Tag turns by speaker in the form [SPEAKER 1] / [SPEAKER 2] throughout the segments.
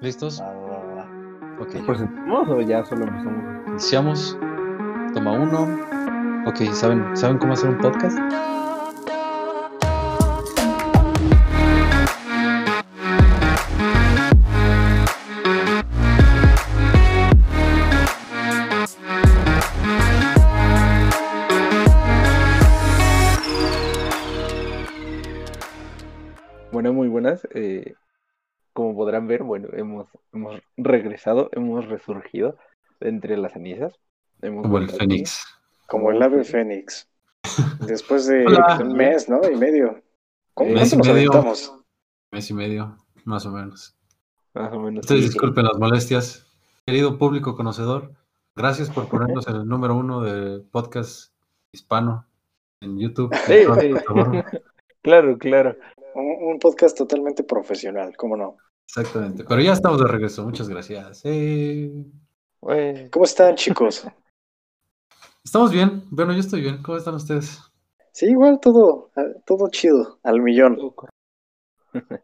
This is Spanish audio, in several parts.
[SPEAKER 1] ¿Listos?
[SPEAKER 2] Va, va, va.
[SPEAKER 1] Ok.
[SPEAKER 2] ¿Nos presentamos o ya solo empezamos?
[SPEAKER 1] Iniciamos. Toma uno. Ok, ¿saben, ¿saben cómo hacer un podcast?
[SPEAKER 2] Regresado, hemos resurgido entre las cenizas. Hemos
[SPEAKER 1] Como el. Fénix.
[SPEAKER 3] Como el ave fénix. Después de
[SPEAKER 1] Hola.
[SPEAKER 3] un mes, ¿no? Y medio. ¿Cómo
[SPEAKER 2] Mes
[SPEAKER 1] y
[SPEAKER 3] nos
[SPEAKER 1] medio.
[SPEAKER 3] aventamos?
[SPEAKER 1] Mes y medio, más o menos.
[SPEAKER 2] Más o menos.
[SPEAKER 1] Ustedes
[SPEAKER 2] sí.
[SPEAKER 1] disculpen las molestias. Querido público conocedor, gracias por ponernos en el número uno de podcast hispano en YouTube.
[SPEAKER 2] Sí. Claro, claro.
[SPEAKER 3] Un, un podcast totalmente profesional, ¿cómo no?
[SPEAKER 1] Exactamente. Pero ya estamos de regreso. Muchas gracias. Eh,
[SPEAKER 2] Bueno,
[SPEAKER 3] ¿Cómo están, chicos?
[SPEAKER 1] Estamos bien. Bueno, yo estoy bien. ¿Cómo están ustedes?
[SPEAKER 3] Sí, igual todo, todo chido, al millón.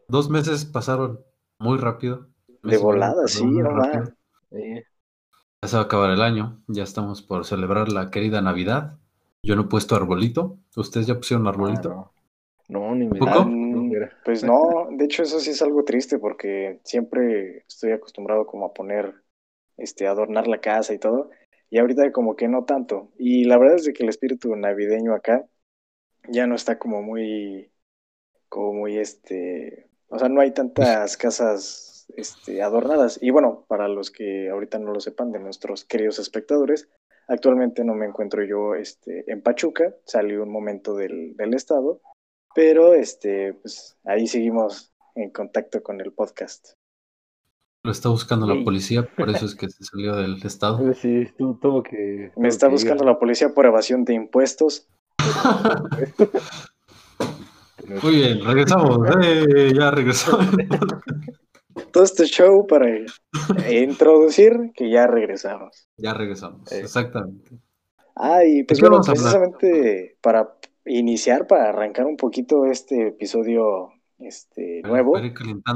[SPEAKER 1] Dos meses pasaron muy rápido.
[SPEAKER 3] De volada, sí, no
[SPEAKER 2] sí.
[SPEAKER 1] Ya se va a acabar el año. Ya estamos por celebrar la querida Navidad. Yo no he puesto arbolito. ¿Ustedes ya pusieron arbolito?
[SPEAKER 2] Ah, no. no, ni me da.
[SPEAKER 3] Pues no, de hecho eso sí es algo triste porque siempre estoy acostumbrado como a poner, este, adornar la casa y todo, y ahorita como que no tanto. Y la verdad es que el espíritu navideño acá ya no está como muy, como muy, este, o sea, no hay tantas casas, este, adornadas. Y bueno, para los que ahorita no lo sepan de nuestros queridos espectadores, actualmente no me encuentro yo, este, en Pachuca, salí un momento del, del estado pero este, pues ahí seguimos en contacto con el podcast.
[SPEAKER 1] Lo está buscando la policía, por eso es que se salió del estado.
[SPEAKER 2] Sí, tu- tuvo que.
[SPEAKER 3] Me está buscando la policía por evasión de impuestos.
[SPEAKER 1] Muy bien, regresamos. Eh, ya regresamos.
[SPEAKER 3] Todo este show para introducir que ya regresamos.
[SPEAKER 1] ya regresamos.
[SPEAKER 2] Eh.
[SPEAKER 1] Exactamente.
[SPEAKER 3] Ah, y pues bueno, precisamente para iniciar, para arrancar un poquito este episodio este, nuevo,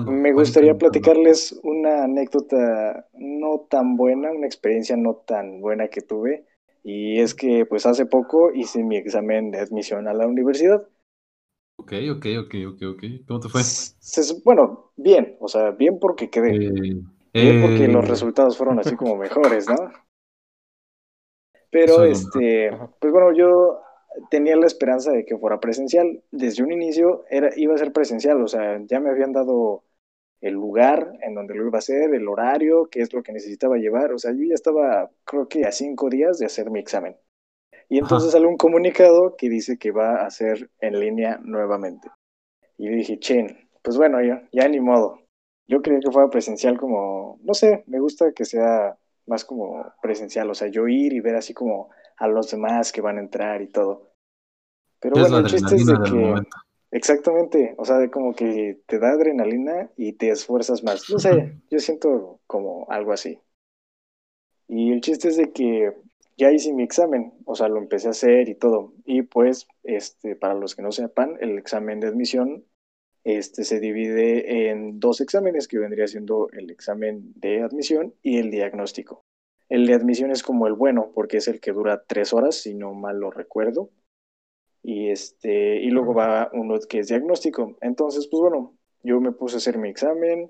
[SPEAKER 3] me gustaría platicarles una anécdota no tan buena, una experiencia no tan buena que tuve. Y es que pues hace poco hice mi examen de admisión a la universidad.
[SPEAKER 1] Ok, ok, ok, ok, ok. ¿Cómo te fue?
[SPEAKER 3] Bueno, bien, o sea, bien porque quedé.
[SPEAKER 1] Eh,
[SPEAKER 3] Bien porque
[SPEAKER 1] eh,
[SPEAKER 3] los resultados fueron así como mejores, ¿no? Pero
[SPEAKER 1] Eso
[SPEAKER 3] este, pues bueno, yo tenía la esperanza de que fuera presencial. Desde un inicio era, iba a ser presencial, o sea, ya me habían dado el lugar en donde lo iba a hacer, el horario, qué es lo que necesitaba llevar. O sea, yo ya estaba, creo que a cinco días de hacer mi examen. Y entonces sale un comunicado que dice que va a ser en línea nuevamente. Y dije, chen, pues bueno, ya, ya ni modo. Yo quería que fuera presencial como, no sé, me gusta que sea más como presencial, o sea, yo ir y ver así como a los demás que van a entrar y todo. Pero
[SPEAKER 1] es
[SPEAKER 3] bueno, el chiste es de que,
[SPEAKER 1] momento.
[SPEAKER 3] exactamente, o sea, de como que te da adrenalina y te esfuerzas más. No sé, yo siento como algo así. Y el chiste es de que ya hice mi examen, o sea, lo empecé a hacer y todo. Y pues, este, para los que no sepan, el examen de admisión este, se divide en dos exámenes, que vendría siendo el examen de admisión y el diagnóstico. El de admisión es como el bueno, porque es el que dura tres horas, si no mal lo recuerdo. Y, este, y luego va uno que es diagnóstico. Entonces, pues bueno, yo me puse a hacer mi examen,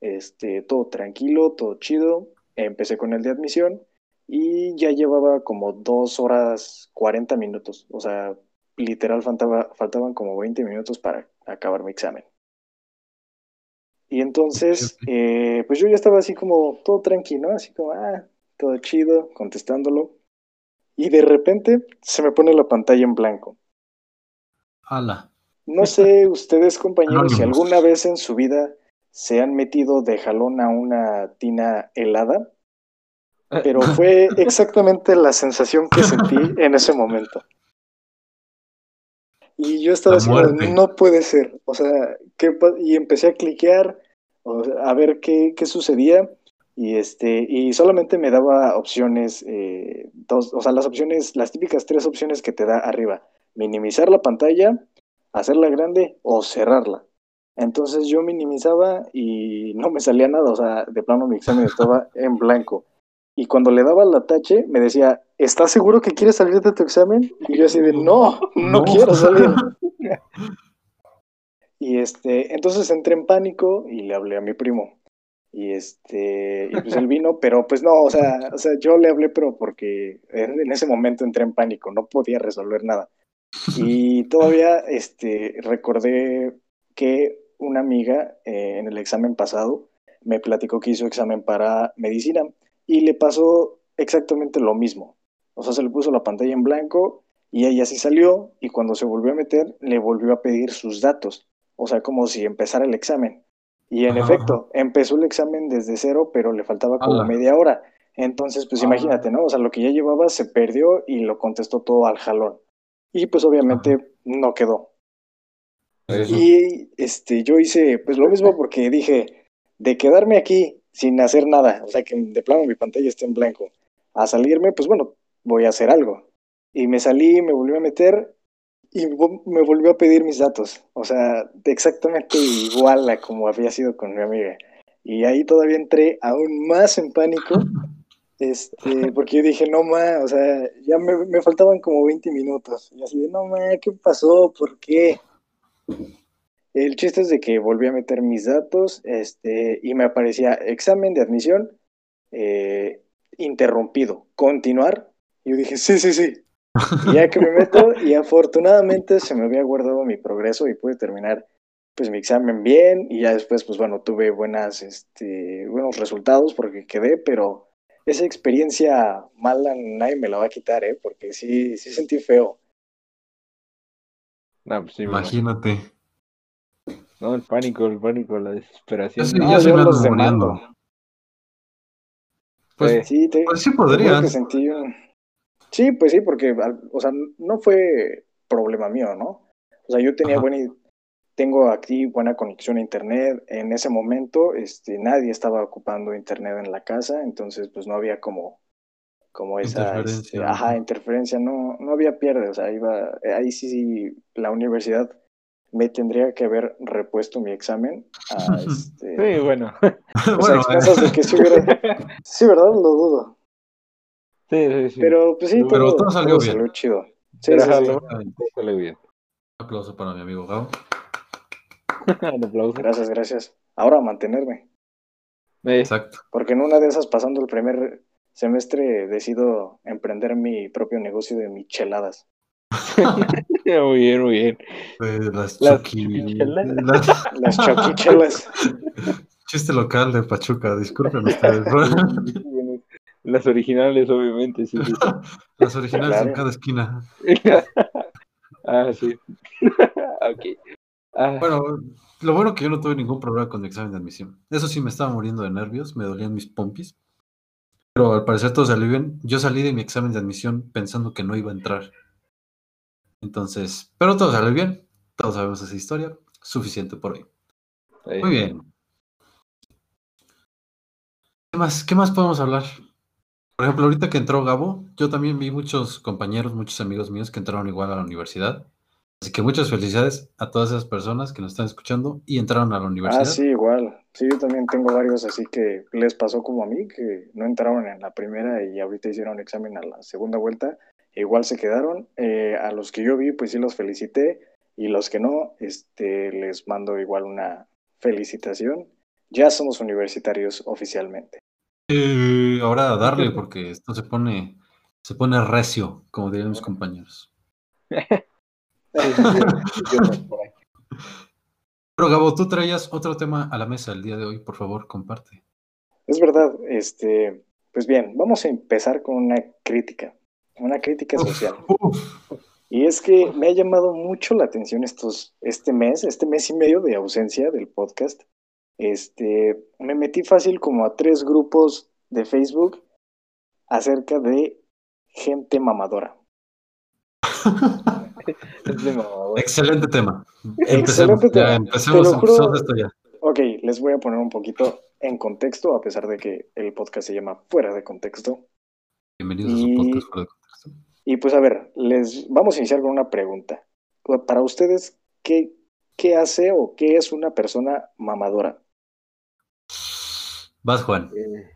[SPEAKER 3] este, todo tranquilo, todo chido. Empecé con el de admisión y ya llevaba como dos horas 40 minutos. O sea, literal faltaba, faltaban como 20 minutos para acabar mi examen. Y entonces, eh, pues yo ya estaba así como todo tranquilo, así como, ah, todo chido, contestándolo. Y de repente se me pone la pantalla en blanco.
[SPEAKER 1] Ala.
[SPEAKER 3] No sé ustedes, compañeros, si alguna vez en su vida se han metido de jalón a una tina helada, pero fue exactamente la sensación que sentí en ese momento. Y yo estaba
[SPEAKER 1] muerte.
[SPEAKER 3] no puede ser. O sea, ¿qué y empecé a cliquear o sea, a ver qué, qué sucedía. Y este, y solamente me daba opciones, eh, dos, o sea, las opciones, las típicas tres opciones que te da arriba. Minimizar la pantalla, hacerla grande o cerrarla. Entonces yo minimizaba y no me salía nada, o sea, de plano mi examen estaba en blanco. Y cuando le daba la tache, me decía, ¿estás seguro que quieres salir de tu examen? Y yo así de, no, no,
[SPEAKER 1] No.
[SPEAKER 3] quiero salir. y este, entonces entré en pánico y le hablé a mi primo. Y este, y pues él vino, pero pues no, o sea, o sea, yo le hablé, pero porque en, ese momento entré en pánico, no podía resolver nada. Y todavía este, recordé que una amiga eh, en el examen pasado me platicó que hizo examen para medicina y le pasó exactamente lo mismo. O sea, se le puso la pantalla en blanco y ella sí salió y cuando se volvió a meter le volvió a pedir sus datos. O sea, como si empezara el examen. Y en
[SPEAKER 1] Ajá,
[SPEAKER 3] efecto, empezó el examen desde cero, pero le faltaba como
[SPEAKER 1] Ala.
[SPEAKER 3] media hora. Entonces, pues
[SPEAKER 1] Ah.
[SPEAKER 3] imagínate, ¿no? O sea, lo que ya llevaba se perdió y lo contestó todo al jalón. Y pues obviamente no quedó.
[SPEAKER 1] Eso.
[SPEAKER 3] Y este, yo hice pues lo mismo porque dije, de quedarme aquí sin hacer nada, o sea, que de plano mi pantalla esté en blanco, a salirme, pues bueno, voy a hacer algo. Y me salí, me volví a meter y me volvió a pedir mis datos, o sea, exactamente igual a como había sido con mi amiga. Y ahí todavía entré aún más en pánico, este, porque yo dije, no ma, o sea, ya me, me faltaban como 20 minutos. Y así de, no ma, ¿qué pasó? ¿Por qué? El chiste es de que volví a meter mis datos este, y me aparecía examen de admisión eh, interrumpido, continuar. Y yo dije, sí, sí, sí. Y ya que me meto y afortunadamente se me había guardado mi progreso y pude terminar pues mi examen bien y ya después pues bueno tuve buenas este buenos resultados porque quedé pero esa experiencia mala nadie me la va a quitar eh porque sí sí sentí feo
[SPEAKER 2] No, pues sí.
[SPEAKER 1] Imagínate.
[SPEAKER 2] No, el pánico, el pánico, la desesperación.
[SPEAKER 1] Yo sí,
[SPEAKER 3] No,
[SPEAKER 1] ya se me ando muriendo. Pues,
[SPEAKER 3] sí te,
[SPEAKER 1] pues sí
[SPEAKER 3] te juro que
[SPEAKER 1] podrías.
[SPEAKER 3] sentí un- sí pues sí porque al- o sea no fue problema mío no o sea yo tenía
[SPEAKER 1] Ajá.
[SPEAKER 3] buena tengo aquí buena conexión a internet en ese momento este nadie estaba ocupando internet en la casa entonces pues no había como como esa
[SPEAKER 1] Interferencia,
[SPEAKER 3] este,
[SPEAKER 1] ¿no?
[SPEAKER 3] ajá interferencia no no había pierde o sea iba ahí sí, sí la universidad me tendría que haber repuesto mi examen a este
[SPEAKER 2] Sí, bueno.
[SPEAKER 3] o sea,
[SPEAKER 1] bueno,
[SPEAKER 3] expensas de que sí hubiera sí verdad lo dudo
[SPEAKER 2] Sí, sí, sí.
[SPEAKER 3] pero pues sí
[SPEAKER 1] Pero
[SPEAKER 3] todo,
[SPEAKER 1] todo salió
[SPEAKER 3] todo
[SPEAKER 1] bien.
[SPEAKER 3] chido sí,
[SPEAKER 2] Pero,
[SPEAKER 3] sí, sí.
[SPEAKER 2] sale bien.
[SPEAKER 1] un aplauso para mi amigo Gabo.
[SPEAKER 2] Un aplauso.
[SPEAKER 3] gracias gracias ahora a mantenerme
[SPEAKER 1] Exacto.
[SPEAKER 3] porque en una de esas pasando el primer semestre decido emprender mi propio negocio de micheladas
[SPEAKER 2] muy bien, muy bien.
[SPEAKER 1] Eh, las
[SPEAKER 2] Las
[SPEAKER 1] Chucky.
[SPEAKER 2] chuquichelas.
[SPEAKER 1] las-
[SPEAKER 3] las choquichelas
[SPEAKER 1] Chiste local de Pachuca, disculpen ustedes.
[SPEAKER 2] Las originales, obviamente, sí, sí.
[SPEAKER 1] Las originales
[SPEAKER 3] Claro.
[SPEAKER 1] en cada esquina.
[SPEAKER 2] ah, sí. ok. Ah,
[SPEAKER 1] Bueno, lo bueno que yo no tuve ningún problema con mi examen de admisión. Eso sí, me estaba muriendo de nervios, me dolían mis pompis. Pero al parecer todo salió bien. Yo salí de mi examen de admisión pensando que no iba a entrar. Entonces, pero todo salió bien. Todos sabemos esa historia. Suficiente por hoy. Muy bien. ¿Qué más, ¿Qué más podemos hablar? Por ejemplo, ahorita que entró Gabo, yo también vi muchos compañeros, muchos amigos míos que entraron igual a la universidad. Así que muchas felicidades a todas esas personas que nos están escuchando y entraron a la universidad.
[SPEAKER 3] ah sí igual. Sí yo también tengo varios así que les pasó como a mí que no entraron en la primera y ahorita hicieron examen a la segunda vuelta. Igual se quedaron. Eh, a los que yo vi pues sí los felicité y los que no este les mando igual una felicitación. Ya somos universitarios oficialmente
[SPEAKER 1] Eh, ahora a darle porque esto se pone, se pone recio, como dirían mis compañeros. Pero Gabo, tú traías otro tema a la mesa el día de hoy, por favor, comparte.
[SPEAKER 3] Es verdad, este, pues bien, vamos a empezar con una crítica, una crítica social.
[SPEAKER 1] Uf,
[SPEAKER 3] Y es que me ha llamado mucho la atención estos, este mes, este mes y medio de ausencia del podcast. Este, me metí fácil como a tres grupos de Facebook acerca de gente mamadora.
[SPEAKER 2] De.
[SPEAKER 1] Excelente tema.
[SPEAKER 3] Excelente
[SPEAKER 1] Empecemos, ya,
[SPEAKER 3] tema.
[SPEAKER 1] empecemos,
[SPEAKER 3] Te lo juro.
[SPEAKER 1] empecemos esto ya.
[SPEAKER 3] Ok, les voy a poner un poquito en contexto, a pesar de que el podcast se llama Fuera de Contexto.
[SPEAKER 1] Bienvenidos a su podcast fuera de contexto.
[SPEAKER 3] Y pues a ver, les vamos a iniciar con una pregunta. Para ustedes, ¿qué, qué hace o qué es una persona mamadora?
[SPEAKER 1] Vas, Juan.
[SPEAKER 2] Eh,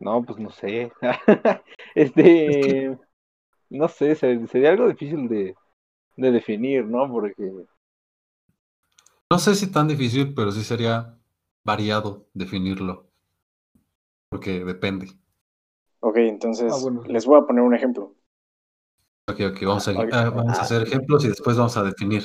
[SPEAKER 2] no, pues no sé. este, no sé, se- sería algo difícil de, de definir, ¿no? Porque,
[SPEAKER 1] No sé si tan difícil, pero sí sería variado definirlo. Porque depende.
[SPEAKER 3] Ok, entonces
[SPEAKER 2] Ah, bueno.
[SPEAKER 3] les voy a poner un ejemplo.
[SPEAKER 1] Ok, ok, vamos a,
[SPEAKER 3] Ok.
[SPEAKER 1] ah, vamos a hacer ejemplos y después vamos a definir.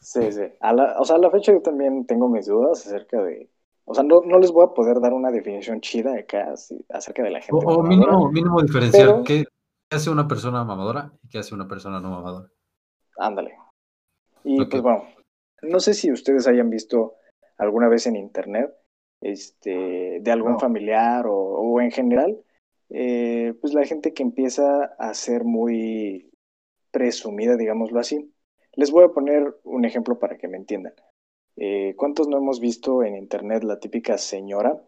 [SPEAKER 3] Sí, sí. A la, o sea, a la fecha yo también tengo mis dudas acerca de... O sea, no, no les voy a poder dar una definición chida acá acerca de la gente
[SPEAKER 1] o mínimo, mínimo diferenciar
[SPEAKER 3] Pero-
[SPEAKER 1] qué hace una persona mamadora y qué hace una persona no mamadora.
[SPEAKER 3] Ándale. Y pues bueno, no sé si ustedes hayan visto alguna vez en internet este, de algún
[SPEAKER 2] No.
[SPEAKER 3] familiar o, o en general, eh, pues la gente que empieza a ser muy presumida, digámoslo así. Les voy a poner un ejemplo para que me entiendan. Eh, ¿Cuántos no hemos visto en internet la típica señora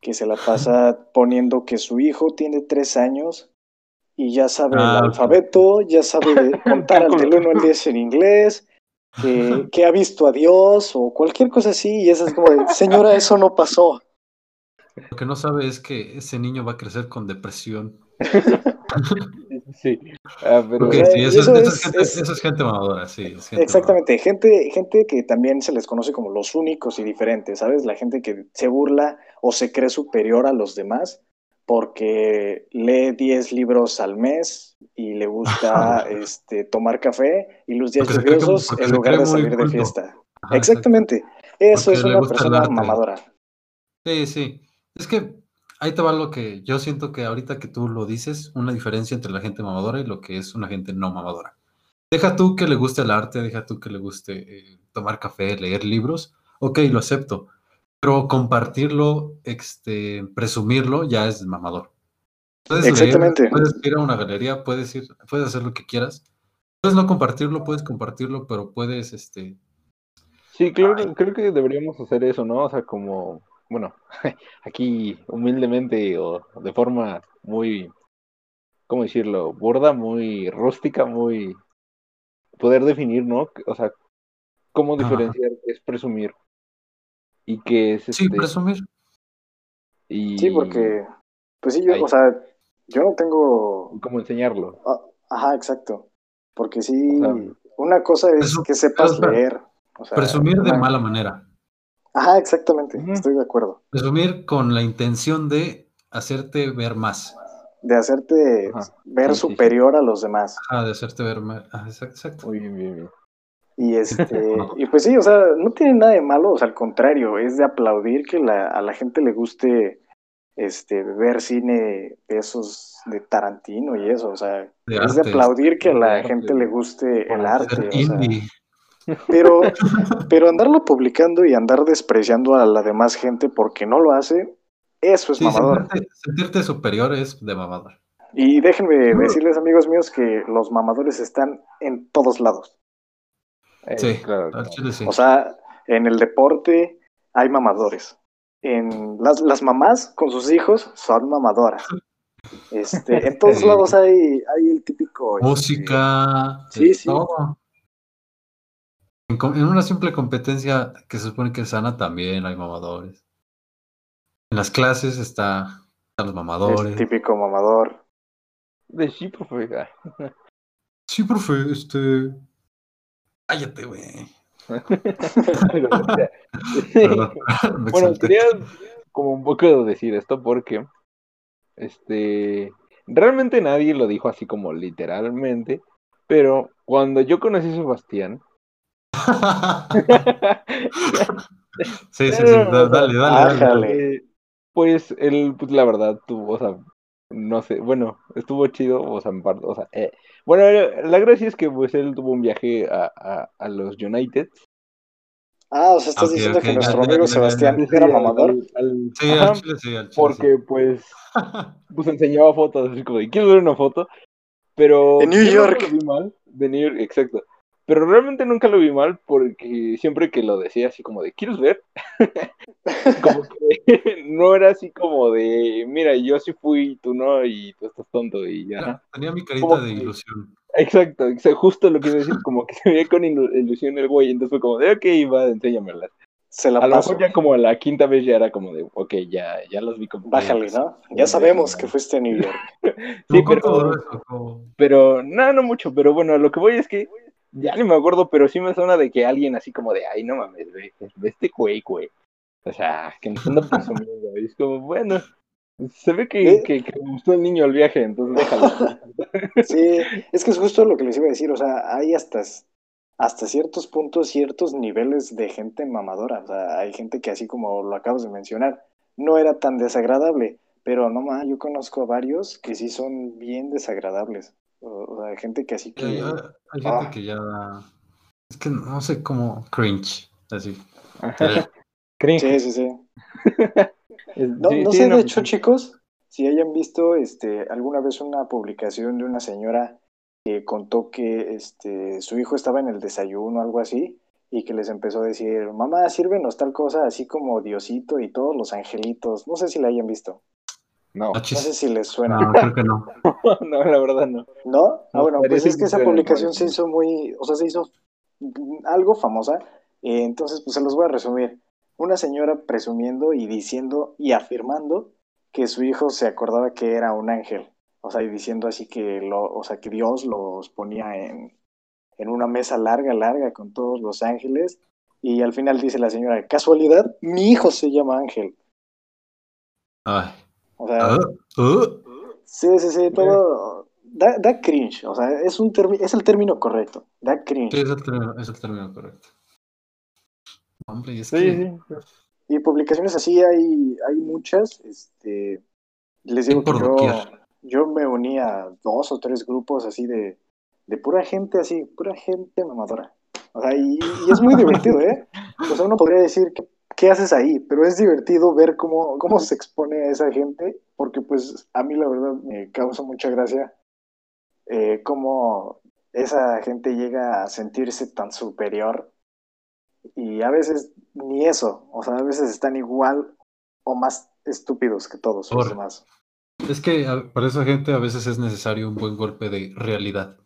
[SPEAKER 3] que se la pasa poniendo que su hijo tiene tres años y ya sabe
[SPEAKER 1] Ah,
[SPEAKER 3] el
[SPEAKER 1] ok.
[SPEAKER 3] alfabeto, ya sabe contar al del 1 al 10 en inglés, que, que ha visto a Dios o cualquier cosa así, y esa es como de, señora, eso no pasó.
[SPEAKER 1] Lo que no sabe es que ese niño va a crecer con depresión.
[SPEAKER 2] Sí. Ah, pero,
[SPEAKER 3] sea,
[SPEAKER 1] sí, eso,
[SPEAKER 3] eso
[SPEAKER 1] es, eso
[SPEAKER 3] es-
[SPEAKER 1] es gente,
[SPEAKER 3] es-
[SPEAKER 1] eso es gente mamadora, sí. gente
[SPEAKER 3] Exactamente, gente, gente que también se les conoce como los únicos y diferentes, ¿sabes? La gente que se burla o se cree superior a los demás porque lee 10 libros al mes y le gusta este, tomar café y los días lluviosos en lugar de salir de fiesta.
[SPEAKER 1] Ajá,
[SPEAKER 3] Exactamente, eso es una persona mamadora.
[SPEAKER 1] Sí, sí. Es que ahí te va lo que yo siento que ahorita que tú lo dices, una diferencia entre la gente mamadora y lo que es una gente no mamadora. Deja tú que le guste el arte, deja tú que le guste eh, tomar café, leer libros, ok, lo acepto. Pero compartirlo, este, presumirlo, ya es mamador. Puedes leer,
[SPEAKER 3] Exactamente.
[SPEAKER 1] puedes ir a una galería, puedes ir, puedes hacer lo que quieras. Puedes no compartirlo, puedes compartirlo, pero puedes, este,
[SPEAKER 2] Sí, creo, creo que deberíamos hacer eso, ¿no? O sea, como, bueno, aquí humildemente o de forma muy, ¿cómo decirlo? Burda, muy rústica, muy... Poder definir, ¿no? O sea, cómo diferenciar qué es presumir y qué es
[SPEAKER 1] sí,
[SPEAKER 2] este...
[SPEAKER 1] presumir.
[SPEAKER 2] y,
[SPEAKER 3] Sí, porque, pues sí, yo,
[SPEAKER 2] Ahí.
[SPEAKER 3] o sea, yo no tengo
[SPEAKER 2] y cómo enseñarlo.
[SPEAKER 3] Ah, Ajá, exacto. Porque sí,
[SPEAKER 2] O sea,
[SPEAKER 3] una cosa es
[SPEAKER 1] presu-
[SPEAKER 3] que sepas
[SPEAKER 1] pero
[SPEAKER 3] leer. o sea,
[SPEAKER 1] Presumir de
[SPEAKER 3] una-
[SPEAKER 1] mala manera.
[SPEAKER 3] Ajá, exactamente, estoy de acuerdo.
[SPEAKER 1] Presumir con la intención de hacerte ver más.
[SPEAKER 3] De hacerte
[SPEAKER 2] Ajá,
[SPEAKER 3] ver
[SPEAKER 2] sí, sí, sí.
[SPEAKER 3] superior a los demás.
[SPEAKER 1] Ajá, de hacerte ver más. Exacto, exacto.
[SPEAKER 2] muy bien, bien, bien.
[SPEAKER 3] Y este, y pues sí, o sea, no tiene nada de malo, o sea, al contrario, es de aplaudir que la- a la gente le guste este ver cine de esos de Tarantino y eso, o sea,
[SPEAKER 1] De
[SPEAKER 3] es de aplaudir que a la
[SPEAKER 2] arte,
[SPEAKER 3] gente le guste el arte,
[SPEAKER 1] Ser
[SPEAKER 3] o sea,
[SPEAKER 1] indie.
[SPEAKER 3] Pero, pero andarlo publicando y andar despreciando a la demás gente porque no lo hace, eso es
[SPEAKER 1] Sí,
[SPEAKER 3] mamador.
[SPEAKER 1] sentirte, sentirte superior es de mamador.
[SPEAKER 3] Y déjenme decirles, amigos míos, que los mamadores están en todos lados.
[SPEAKER 2] Eh,
[SPEAKER 1] Sí,
[SPEAKER 2] claro,
[SPEAKER 1] sí.
[SPEAKER 3] O sea, en el deporte hay mamadores. En las, las mamás con sus hijos son mamadoras. Este, en todos lados hay, hay el típico. este,
[SPEAKER 1] Música,
[SPEAKER 3] sí, sí.
[SPEAKER 1] todo. En, una simple competencia que se supone que es sana también hay mamadores. En las clases está, están los mamadores.
[SPEAKER 3] típico mamador.
[SPEAKER 2] De sí, profe.
[SPEAKER 1] Sí, profe, este. Cállate, güey. Perdón,
[SPEAKER 2] Bueno, quería como un poco decir esto porque este realmente nadie lo dijo así como literalmente, pero cuando yo conocí a Sebastián,
[SPEAKER 1] sí, sí, sí, da- dale, dale, dale.
[SPEAKER 3] Ájale.
[SPEAKER 2] pues él, pues la verdad, tuvo, o sea, no sé, bueno, estuvo chido, o sea, en parte, o sea, eh, bueno, eh, la gracia es que pues él tuvo un viaje a, a, a los United.
[SPEAKER 3] Ah, o sea, estás diciendo que
[SPEAKER 1] ya,
[SPEAKER 3] nuestro
[SPEAKER 1] ya,
[SPEAKER 3] amigo
[SPEAKER 1] ya,
[SPEAKER 3] Sebastián
[SPEAKER 1] ya.
[SPEAKER 3] era mamador.
[SPEAKER 2] al- al-
[SPEAKER 1] Sí,
[SPEAKER 2] ajá,
[SPEAKER 1] al chile sí, al chile sí.
[SPEAKER 2] porque pues pues enseñaba fotos, así como de, quiero ver una foto, pero
[SPEAKER 3] De New
[SPEAKER 2] yo
[SPEAKER 3] York.
[SPEAKER 2] mal, de New York, exacto, pero realmente nunca lo vi mal porque siempre que lo decía así como de, ¿quieres ver? como que no era así como de, mira, yo sí fui, tú no, y tú estás tonto y ya.
[SPEAKER 1] Tenía mi
[SPEAKER 2] Como
[SPEAKER 1] carita de
[SPEAKER 2] que-
[SPEAKER 1] ilusión.
[SPEAKER 2] Exacto, exa- justo lo que iba a decir, como que se veía con ilu- ilusión el güey, entonces fue como de, ok, va, enséñamelas.
[SPEAKER 3] Se la
[SPEAKER 2] A lo mejor ya como a la quinta vez ya era como de, ok, ya, ya los vi como
[SPEAKER 3] Bájale, ¿no? Ya sabemos que fuiste a New York.
[SPEAKER 2] Sí,
[SPEAKER 1] ¿Cuánto
[SPEAKER 2] pero, pero, no, no mucho, pero bueno, lo que voy es que, ya ni me acuerdo, pero sí me suena de que alguien así como de, ay, no mames, ve, ve este güey, güey. O sea, que nos anda presumiendo, y es como, bueno, se ve que,
[SPEAKER 3] ¿Eh?
[SPEAKER 2] que, que le gustó el niño el viaje, entonces déjalo.
[SPEAKER 3] Sí, es que es justo lo que les iba a decir, o sea, hay hasta, hasta ciertos puntos, ciertos niveles de gente mamadora, o sea, hay gente que así como lo acabas de mencionar, no era tan desagradable, pero no más, yo conozco a varios que sí son bien desagradables, o, o sea, gente que así que...
[SPEAKER 1] hay gente
[SPEAKER 3] Ah.
[SPEAKER 1] que ya. Es que no sé cómo cringe. Así.
[SPEAKER 2] Cringe.
[SPEAKER 3] Sí, sí, sí. No,
[SPEAKER 2] sí,
[SPEAKER 3] no
[SPEAKER 2] sí,
[SPEAKER 3] sé,
[SPEAKER 2] no,
[SPEAKER 3] de hecho, chicos, si hayan visto este, alguna vez una publicación de una señora que contó que este, su hijo estaba en el desayuno o algo así, y que les empezó a decir, mamá, sírvenos tal cosa, así como Diosito y todos los angelitos. No sé si la hayan visto.
[SPEAKER 2] No,
[SPEAKER 3] No sé si les suena.
[SPEAKER 1] No, creo que no.
[SPEAKER 2] no, la verdad no.
[SPEAKER 3] ¿No? Ah,
[SPEAKER 2] No,
[SPEAKER 3] bueno, pues es que esa publicación se hizo muy, o sea, se hizo algo famosa. eh, entonces, pues se los voy a resumir. Una señora presumiendo y diciendo y afirmando que su hijo se acordaba que era un ángel. O sea, y diciendo así que lo, o sea, que Dios los ponía en, en una mesa larga, larga con todos los ángeles. Y al final dice la señora, casualidad, mi hijo se llama Ángel.
[SPEAKER 1] Ay.
[SPEAKER 3] O sea,
[SPEAKER 1] Ah, ah.
[SPEAKER 3] Sí, sí, sí, todo da, da cringe, o sea, es un es el término correcto, da cringe.
[SPEAKER 1] Sí, es el término, es el término correcto. Hombre, y es
[SPEAKER 2] Sí,
[SPEAKER 1] que.
[SPEAKER 2] sí.
[SPEAKER 3] Y publicaciones así hay, hay muchas, este, les digo que yo, me unía a dos o tres grupos así de, de pura gente así, pura gente mamadora. O sea, y, y es muy divertido, ¿eh? O sea, uno podría decir, ¿qué, qué haces ahí? Pero es divertido ver cómo, cómo se expone a esa gente, porque pues a mí la verdad me causa mucha gracia eh, cómo esa gente llega a sentirse tan superior y a veces ni eso, o sea, a veces están igual o más estúpidos que todos los demás.
[SPEAKER 1] Es que a- para esa gente a veces es necesario un buen golpe de realidad.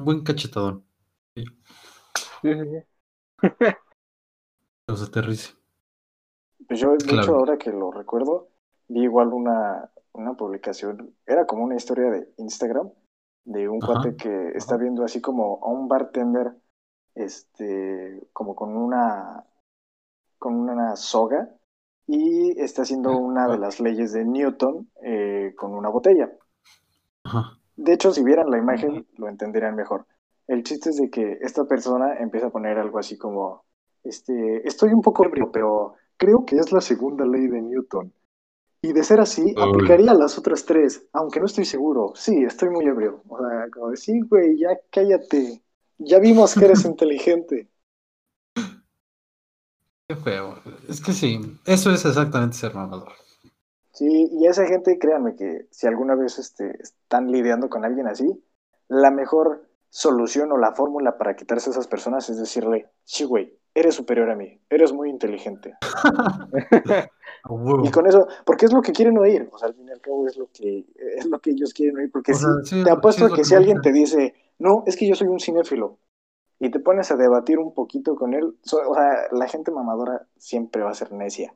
[SPEAKER 1] Un buen cachetadón.
[SPEAKER 2] Sí, sí, sí.
[SPEAKER 1] Los aterrice.
[SPEAKER 3] Pues yo, de
[SPEAKER 1] Claro.
[SPEAKER 3] hecho, ahora que lo recuerdo, vi igual una, una publicación, era como una historia de Instagram, de un
[SPEAKER 1] Ajá.
[SPEAKER 3] cuate que está viendo así como a un bartender, este, como con una, con una soga, y está haciendo una de las leyes de Newton eh, con una botella.
[SPEAKER 1] Ajá.
[SPEAKER 3] De hecho, si vieran la imagen, lo entenderían mejor. El chiste es de que esta persona empieza a poner algo así como, este, estoy un poco ebrio, pero creo que es la segunda ley de Newton. Y de ser así, aplicaría las otras tres, aunque no estoy seguro. Sí, estoy muy ebrio. O sea, como de, sí, güey, ya cállate. Ya vimos que eres inteligente.
[SPEAKER 1] Qué feo. Es que sí, eso es exactamente ser mamador.
[SPEAKER 3] Sí, y a esa gente, créanme que si alguna vez este, están lidiando con alguien así, la mejor solución o la fórmula para quitarse a esas personas es decirle, sí, güey, eres superior a mí, eres muy inteligente. Y con eso, porque es lo que quieren oír, o sea, al fin y al cabo es lo que, es lo que ellos quieren oír, porque
[SPEAKER 1] O
[SPEAKER 3] si,
[SPEAKER 1] sí,
[SPEAKER 3] te apuesto
[SPEAKER 1] sí
[SPEAKER 3] a que si alguien te dice, no, es que yo soy un cinéfilo, y te pones a debatir un poquito con él, so- o sea, la gente mamadora siempre va a ser necia.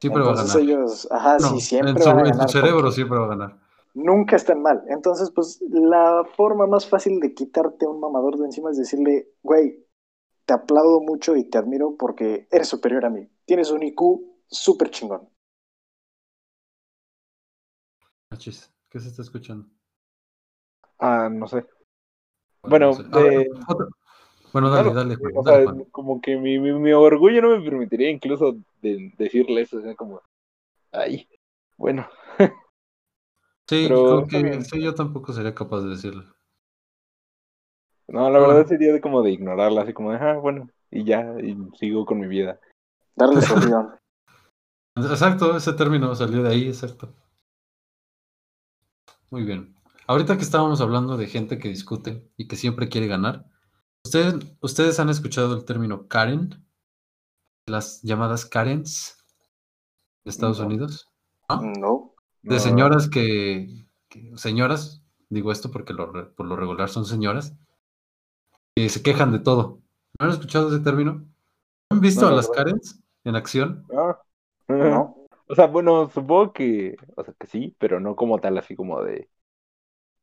[SPEAKER 1] Siempre va a
[SPEAKER 3] Entonces
[SPEAKER 1] ganar.
[SPEAKER 3] ellos, ajá,
[SPEAKER 1] No,
[SPEAKER 3] sí, siempre
[SPEAKER 1] su,
[SPEAKER 3] van a
[SPEAKER 1] en su
[SPEAKER 3] ganar.
[SPEAKER 1] cerebro siempre va a ganar.
[SPEAKER 3] nunca están mal. Entonces, pues la forma más fácil de quitarte a un mamador de encima es decirle, güey, te aplaudo mucho y te admiro porque eres superior a mí. Tienes un IQ súper chingón.
[SPEAKER 1] Achis, ¿Qué se está escuchando?
[SPEAKER 2] Ah, no sé. Bueno,
[SPEAKER 1] no sé. A ver,
[SPEAKER 2] eh,
[SPEAKER 1] otra- Bueno, dale,
[SPEAKER 2] Claro,
[SPEAKER 1] dale, Juan,
[SPEAKER 2] o
[SPEAKER 1] dale,
[SPEAKER 2] sea,
[SPEAKER 1] Juan.
[SPEAKER 2] como que mi, mi, mi orgullo no me permitiría incluso de, decirle eso, o sea, como, ay, bueno,
[SPEAKER 1] Sí,
[SPEAKER 2] pero
[SPEAKER 1] que sí, yo tampoco sería capaz de decirlo.
[SPEAKER 2] No, la
[SPEAKER 1] Ah.
[SPEAKER 2] verdad sería de como de ignorarla, así como de, ah, bueno, y ya, y sigo con mi vida.
[SPEAKER 3] Darle su opinión.
[SPEAKER 1] Exacto, ese término salió de ahí, exacto. Muy bien. Ahorita que estábamos hablando de gente que discute y que siempre quiere ganar, ¿ustedes, ¿ustedes han escuchado el término Karen? Las llamadas Karens de Estados
[SPEAKER 3] No.
[SPEAKER 1] Unidos. ¿No?
[SPEAKER 3] No.
[SPEAKER 1] De señoras que, que- señoras digo esto porque lo por lo regular son señoras, que se quejan de todo. ¿No han escuchado ese término? ¿Han visto
[SPEAKER 2] No,
[SPEAKER 1] a
[SPEAKER 2] la
[SPEAKER 1] las
[SPEAKER 2] verdad.
[SPEAKER 1] Karens en acción?
[SPEAKER 2] Ah.
[SPEAKER 3] ¿no?
[SPEAKER 2] O sea, bueno, supongo que, o sea, que sí, pero no como tal, así como de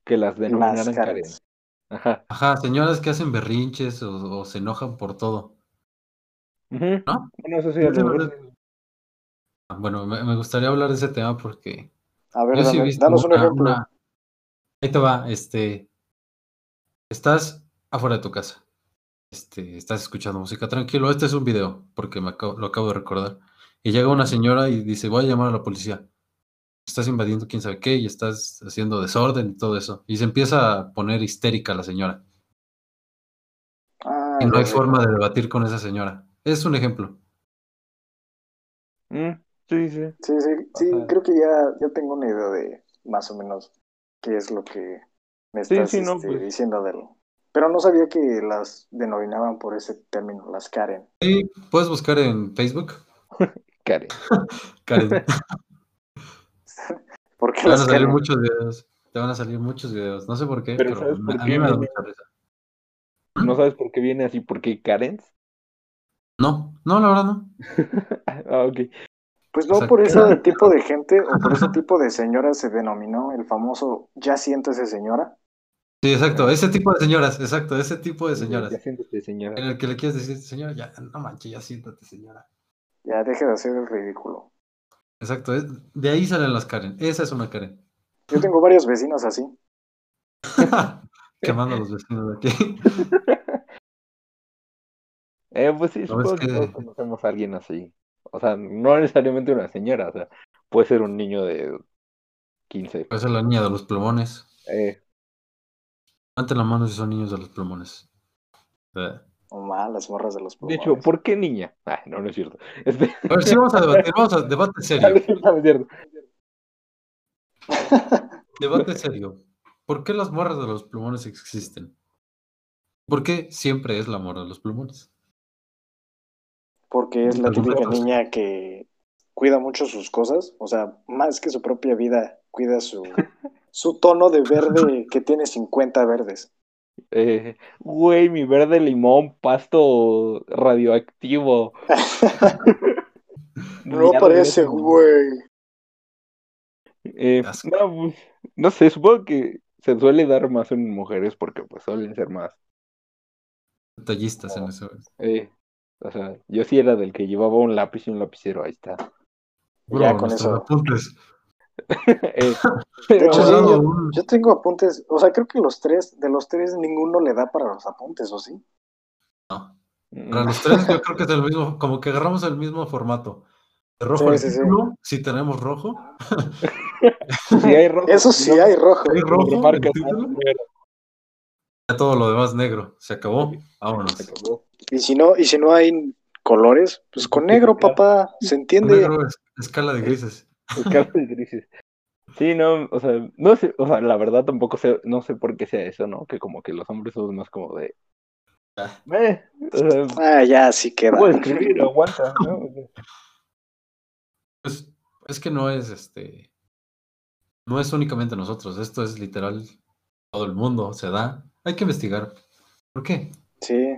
[SPEAKER 2] que las
[SPEAKER 3] Las
[SPEAKER 2] denominaran Karen.
[SPEAKER 3] Karens.
[SPEAKER 2] Ajá.
[SPEAKER 1] Ajá, señoras que hacen berrinches o, o se enojan por todo. ¿No?
[SPEAKER 2] Bueno, eso sí,
[SPEAKER 1] sí. Ah, Bueno, me, me gustaría hablar de ese tema porque
[SPEAKER 3] A ver,
[SPEAKER 1] yo sí he
[SPEAKER 3] dame-
[SPEAKER 1] visto
[SPEAKER 3] danos un ejemplo.
[SPEAKER 1] una- Ahí te va, este... Estás afuera de tu casa. Este, estás escuchando música tranquilo. Este es un video, porque me acabo- lo acabo de recordar. Y llega una señora y dice, voy a llamar a la policía. Estás invadiendo quién sabe qué y estás haciendo desorden y todo eso. Y se empieza a poner histérica la señora.
[SPEAKER 3] Ah,
[SPEAKER 1] Y no hay forma de debatir con esa señora. Es un ejemplo.
[SPEAKER 2] Mm, sí, sí.
[SPEAKER 3] Sí, sí, sí, creo que ya, ya tengo una idea de más o menos qué es lo que me estás
[SPEAKER 2] sí, no,
[SPEAKER 3] este,
[SPEAKER 2] pues.
[SPEAKER 3] diciendo del... Pero no sabía que las denominaban por ese término, las Karen.
[SPEAKER 1] Y puedes buscar en Facebook.
[SPEAKER 2] Karen.
[SPEAKER 1] Karen.
[SPEAKER 3] ¿Por qué
[SPEAKER 1] Te van a salir
[SPEAKER 3] Karen?
[SPEAKER 1] muchos videos. Te van a salir muchos videos. No sé por qué,
[SPEAKER 2] Pero
[SPEAKER 1] pero,
[SPEAKER 2] ¿sabes
[SPEAKER 1] me-
[SPEAKER 2] por
[SPEAKER 1] a
[SPEAKER 2] qué
[SPEAKER 1] mí me da mucha risa.
[SPEAKER 2] ¿No sabes por qué viene así? ¿Por qué Karens?
[SPEAKER 1] No, no, la verdad no.
[SPEAKER 2] ah, ok.
[SPEAKER 3] Pues no
[SPEAKER 1] O sea,
[SPEAKER 3] por
[SPEAKER 1] ¿qué?
[SPEAKER 3] ese tipo de gente o por ese tipo de señora se denominó el famoso ya siento ese señora.
[SPEAKER 1] Sí, exacto. Ese tipo de señoras, exacto, ese tipo de señoras.
[SPEAKER 2] Ya siéntate, señora.
[SPEAKER 1] En el que le quieres decir, señora, ya, no manches, ya siéntate, señora.
[SPEAKER 3] Ya deje de hacer el ridículo.
[SPEAKER 1] Exacto, es- de ahí salen las Karen. Esa es una Karen.
[SPEAKER 3] Yo tengo varios vecinos así.
[SPEAKER 1] Quemando a los vecinos de aquí.
[SPEAKER 2] Eh, pues sí, supongo que
[SPEAKER 1] que-
[SPEAKER 2] todos conocemos a alguien así. O sea, no necesariamente una señora, o sea, puede ser un niño de 15.
[SPEAKER 1] Esa es la niña de los plumones.
[SPEAKER 2] Eh,
[SPEAKER 1] Levanten la mano si son niños de los plumones. Eh.
[SPEAKER 3] O mal, las morras de los
[SPEAKER 2] de hecho,
[SPEAKER 3] plumones.
[SPEAKER 2] ¿por qué niña? Ah, no, no es cierto. Este,
[SPEAKER 1] A ver, sí, vamos a debatir, vamos a debate serio.
[SPEAKER 2] no es cierto.
[SPEAKER 1] Debate serio. ¿Por qué las morras de los plumones existen? ¿Por qué siempre es la morra de los plumones?
[SPEAKER 3] Porque es la
[SPEAKER 1] ¿Alguna
[SPEAKER 3] típica niña que cuida mucho sus cosas, o sea, más que su propia vida, cuida su, su tono de verde que tiene 50 verdes.
[SPEAKER 2] Eh, güey, mi verde limón, pasto radioactivo.
[SPEAKER 3] no parece, güey.
[SPEAKER 2] Eh, no, pues, no sé, supongo que se suele dar más en mujeres porque pues suelen ser más.
[SPEAKER 1] Detallistas en eso.
[SPEAKER 2] Eh, o sea, yo sí era del que llevaba un lápiz y un lapicero, ahí está.
[SPEAKER 1] Bro,
[SPEAKER 3] Ya, con eso.
[SPEAKER 1] apuntes.
[SPEAKER 2] Eh,
[SPEAKER 3] De
[SPEAKER 2] pero,
[SPEAKER 3] hecho, sí,
[SPEAKER 1] Guardado
[SPEAKER 3] yo, tengo apuntes, o sea, creo que los tres, de los tres, ninguno le da para los apuntes, ¿o sí?
[SPEAKER 1] no.
[SPEAKER 2] mm,
[SPEAKER 1] Para los tres, yo creo que es el mismo, como que agarramos el mismo formato. De rojo
[SPEAKER 3] Sí,
[SPEAKER 1] el
[SPEAKER 3] sí, sí.
[SPEAKER 1] título, si tenemos rojo.
[SPEAKER 2] si hay rojo,
[SPEAKER 3] Eso sí
[SPEAKER 2] no,
[SPEAKER 3] hay rojo.
[SPEAKER 1] Hay ya todo lo demás negro. Se acabó. Vámonos.
[SPEAKER 2] se acabó.
[SPEAKER 3] Y si no, y si no hay colores, pues con negro, papá, se entiende.
[SPEAKER 1] Negro es escala de grises.
[SPEAKER 2] De. Sí, no, o sea, no sé, o sea, la verdad tampoco sé, no sé por qué sea eso, ¿no? Que como que los hombres somos más como de,
[SPEAKER 1] Ah.
[SPEAKER 2] eh, o sea,
[SPEAKER 3] Ah, ya, sí queda.
[SPEAKER 2] puedo escribir, aguanta, ¿no?
[SPEAKER 1] Pues, es que no es este. No es únicamente nosotros. Esto es literal. Todo el mundo se da. Hay que investigar. ¿Por qué?
[SPEAKER 3] Sí.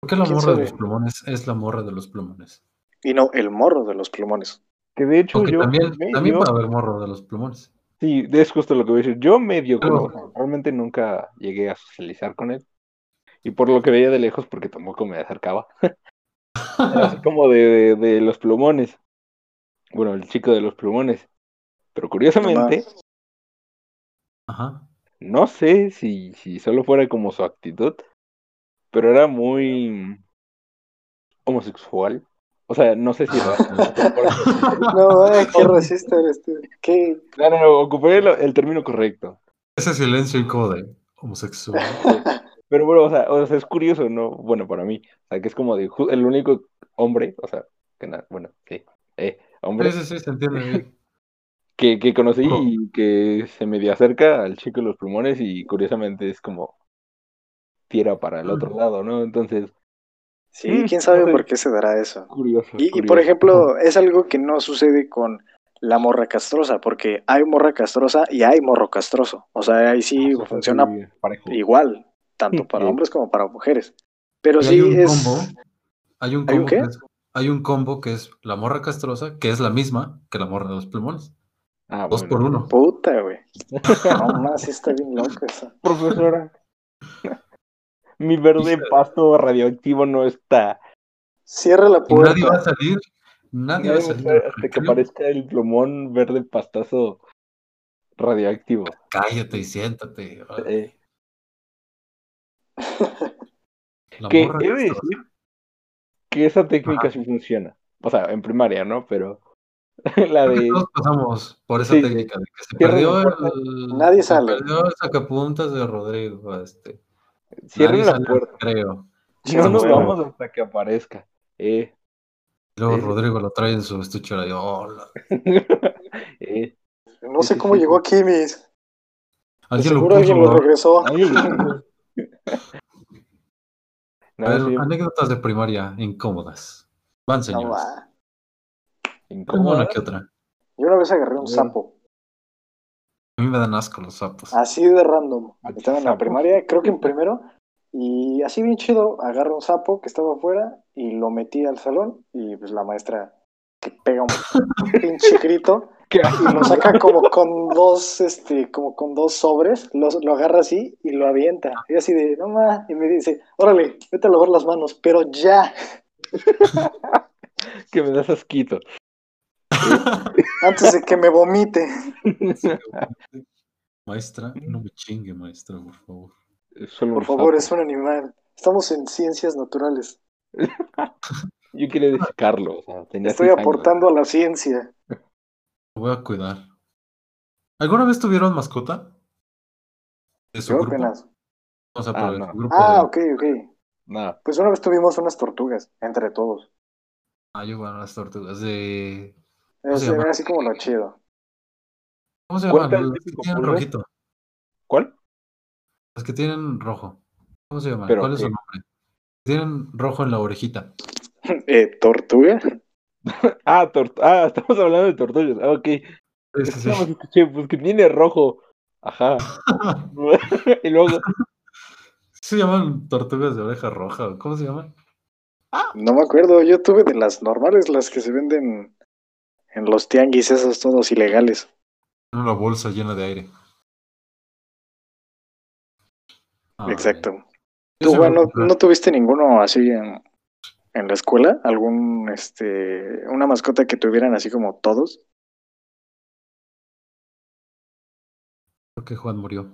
[SPEAKER 1] ¿Por qué la
[SPEAKER 3] ¿Quién
[SPEAKER 1] morra de los plumones es la morra de los plumones?
[SPEAKER 3] Y no, el morro de los plumones.
[SPEAKER 2] Que de hecho
[SPEAKER 1] Aunque
[SPEAKER 2] yo
[SPEAKER 1] también,
[SPEAKER 2] medio-
[SPEAKER 1] también puede haber morro de los plumones.
[SPEAKER 2] Sí, es justo lo que voy a decir. Yo medio conozco, realmente nunca llegué a socializar con él. Y por lo que veía de lejos, porque tampoco me acercaba. Así como de, de, de los plumones. Bueno, el chico de los plumones. Pero curiosamente,
[SPEAKER 1] Ajá.
[SPEAKER 2] no sé si, si solo fuera como su actitud, pero era muy homosexual. O sea, no sé si.
[SPEAKER 3] No, ay, qué racista eres tú. Qué...
[SPEAKER 2] No, no, no, ocupé el, el término correcto.
[SPEAKER 1] Ese silencio incómodo de homosexual.
[SPEAKER 2] Pero bueno, o sea, o sea, es curioso, ¿no? Bueno, para mí. O sea, que es como de el único hombre, o sea, que nada, bueno, sí, eh, hombre,
[SPEAKER 1] Sí, sí, sí, se entiende bien.
[SPEAKER 2] que, que conocí
[SPEAKER 1] Oh.
[SPEAKER 2] y que se medio acerca al chico de los pulmones y curiosamente es como tira para el otro lado, ¿no? Entonces,
[SPEAKER 3] Sí,
[SPEAKER 2] Mm,
[SPEAKER 3] quién sabe por qué se dará eso.
[SPEAKER 2] curioso.
[SPEAKER 3] Y, por ejemplo, es algo que no sucede con la morra castrosa, porque hay morra castrosa y hay morro castroso. O sea, ahí sí
[SPEAKER 2] O sea,
[SPEAKER 3] funciona igual, tanto para
[SPEAKER 2] Sí.
[SPEAKER 3] hombres como para mujeres. Pero
[SPEAKER 1] Y
[SPEAKER 3] sí
[SPEAKER 1] hay un
[SPEAKER 3] es...
[SPEAKER 1] combo. Hay un
[SPEAKER 3] ¿Hay un
[SPEAKER 1] combo
[SPEAKER 3] qué?
[SPEAKER 1] que es, hay un combo que es la morra castrosa, que es la misma que la morra de los plumones.
[SPEAKER 2] Ah,
[SPEAKER 1] Dos
[SPEAKER 2] bueno.
[SPEAKER 1] por uno.
[SPEAKER 3] Puta, güey. No más, sí está bien loca esa.
[SPEAKER 2] Profesora. Mi verde pasto radioactivo no está.
[SPEAKER 3] Cierra la
[SPEAKER 1] Y nadie va a
[SPEAKER 3] puerta.
[SPEAKER 1] salir. Nadie va a
[SPEAKER 2] No,
[SPEAKER 1] salir.
[SPEAKER 2] hasta que aparezca el plumón verde pastazo radioactivo.
[SPEAKER 1] Cállate y siéntate.
[SPEAKER 2] Eh,
[SPEAKER 1] La
[SPEAKER 2] que
[SPEAKER 1] morra
[SPEAKER 2] he de
[SPEAKER 1] castrosa.
[SPEAKER 2] decir que esa técnica
[SPEAKER 1] Ajá.
[SPEAKER 2] sí funciona. O sea, en primaria, ¿no? Pero la de.
[SPEAKER 1] todos pasamos por esa
[SPEAKER 2] Sí,
[SPEAKER 1] técnica de que se perdió
[SPEAKER 2] puerta.
[SPEAKER 1] el.
[SPEAKER 3] Nadie
[SPEAKER 1] se
[SPEAKER 3] sale.
[SPEAKER 1] perdió el sacapuntas de Rodrigo. Este.
[SPEAKER 2] Cierren la puerta.
[SPEAKER 1] Creo.
[SPEAKER 2] No nos vamos hasta que aparezca. Eh,
[SPEAKER 1] Luego
[SPEAKER 2] Sí.
[SPEAKER 1] Rodrigo lo trae en su estuche y hola.
[SPEAKER 2] eh.
[SPEAKER 3] No sé cómo llegó aquí, mis.
[SPEAKER 1] Alguien lo
[SPEAKER 3] seguro
[SPEAKER 1] puso.
[SPEAKER 3] alguien lo
[SPEAKER 1] ¿no?
[SPEAKER 3] regresó.
[SPEAKER 2] No,
[SPEAKER 1] A ver,
[SPEAKER 2] sí,
[SPEAKER 1] anécdotas de primaria incómodas. Van,
[SPEAKER 3] No
[SPEAKER 1] señores.
[SPEAKER 2] incómoda.
[SPEAKER 1] una que otra.
[SPEAKER 3] Yo una vez agarré un sapo,
[SPEAKER 1] A mí me dan asco los sapos.
[SPEAKER 3] así de random.
[SPEAKER 2] ¿A qué
[SPEAKER 3] Estaba en la primaria, creo que en primero, y así bien chido, agarré un sapo que estaba afuera y lo metí al salón y pues la maestra que pega un pinche grito
[SPEAKER 2] ¿Qué
[SPEAKER 3] y lo saca como con dos, este, como con dos sobres, lo, lo agarra así y lo avienta. Y así de, no más, y me dice, órale, vete a lavar las manos, pero ya,
[SPEAKER 2] que me das asquito.
[SPEAKER 3] Antes de que me vomite.
[SPEAKER 1] Maestra, no me chingue, maestra, por favor.
[SPEAKER 3] Por favor, es un animal. Estamos en ciencias naturales.
[SPEAKER 2] Yo quería desecarlo. O sea, tenía
[SPEAKER 3] Estoy
[SPEAKER 2] años.
[SPEAKER 3] aportando a la ciencia.
[SPEAKER 1] Lo voy a cuidar. ¿Alguna vez tuvieron mascota? ¿De su
[SPEAKER 3] Yo
[SPEAKER 1] grupo?
[SPEAKER 3] apenas.
[SPEAKER 1] O sea,
[SPEAKER 2] Ah, no.
[SPEAKER 1] grupo
[SPEAKER 3] Ah,
[SPEAKER 1] de-
[SPEAKER 3] ok, ok.
[SPEAKER 2] Nada.
[SPEAKER 3] Pues una vez tuvimos unas tortugas, entre todos.
[SPEAKER 1] Ah, yo bueno, las tortugas de... ¿Cómo
[SPEAKER 3] Es,
[SPEAKER 1] se llama?
[SPEAKER 3] así como lo chido.
[SPEAKER 1] ¿Cómo se llaman? Las que tienen
[SPEAKER 2] pulga.
[SPEAKER 1] rojito.
[SPEAKER 2] ¿Cuál?
[SPEAKER 1] Las que tienen rojo. ¿Cómo se llaman?
[SPEAKER 2] ¿Pero
[SPEAKER 1] ¿Cuál es su nombre? Tienen rojo en la orejita.
[SPEAKER 3] Eh, ¿Tortuga?
[SPEAKER 2] Ah, tort ah, estamos hablando de tortugas. Ah, ok.
[SPEAKER 1] Sí, sí,
[SPEAKER 2] que pues que tiene rojo. Ajá. y luego,
[SPEAKER 1] Se llaman tortugas de oreja roja. ¿o ¿Cómo se llaman?
[SPEAKER 3] No me acuerdo, yo tuve de las normales, las que se venden en los tianguis, esos todos ilegales.
[SPEAKER 1] Una bolsa llena de aire. Ay,
[SPEAKER 3] Exacto.
[SPEAKER 1] yo
[SPEAKER 3] ¿Tú, Juan, no, tuviste ninguno así en, en la escuela? ¿Algún, este, una mascota que tuvieran así como todos?
[SPEAKER 1] Creo que Juan murió.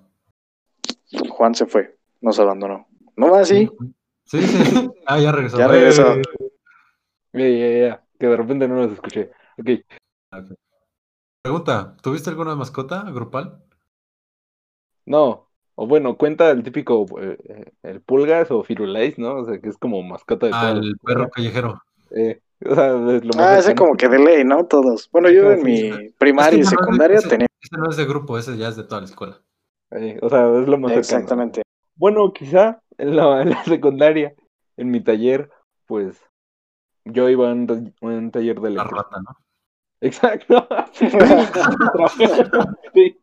[SPEAKER 3] Juan se fue, nos abandonó. No más así.
[SPEAKER 1] Sí, sí. sí. Ah, ya regresó.
[SPEAKER 3] Ya regresó.
[SPEAKER 1] Eh,
[SPEAKER 2] ya, ya, ya, que de repente no los escuché. Ok.
[SPEAKER 1] Pregunta, ¿tuviste alguna mascota grupal?
[SPEAKER 2] No. O bueno, cuenta el típico, eh, el pulgas o firulais, ¿no? O sea, que es como mascota de
[SPEAKER 1] Al
[SPEAKER 2] escuela.
[SPEAKER 1] perro callejero.
[SPEAKER 2] Eh, o sea, es lo más
[SPEAKER 3] Ah, ese como que de ley, ¿no? Todos. Bueno, yo en mi primaria y secundaria
[SPEAKER 1] ese-
[SPEAKER 3] tenía.
[SPEAKER 1] Ese no es de grupo, ese ya es de toda la escuela.
[SPEAKER 2] Eh, o sea, es lo más cercano.
[SPEAKER 3] Exactamente.
[SPEAKER 2] Bueno, quizá en la, en la secundaria, en mi taller, pues yo iba a un, ta- un taller de
[SPEAKER 1] La rata, ¿no?
[SPEAKER 2] Exacto. Sí.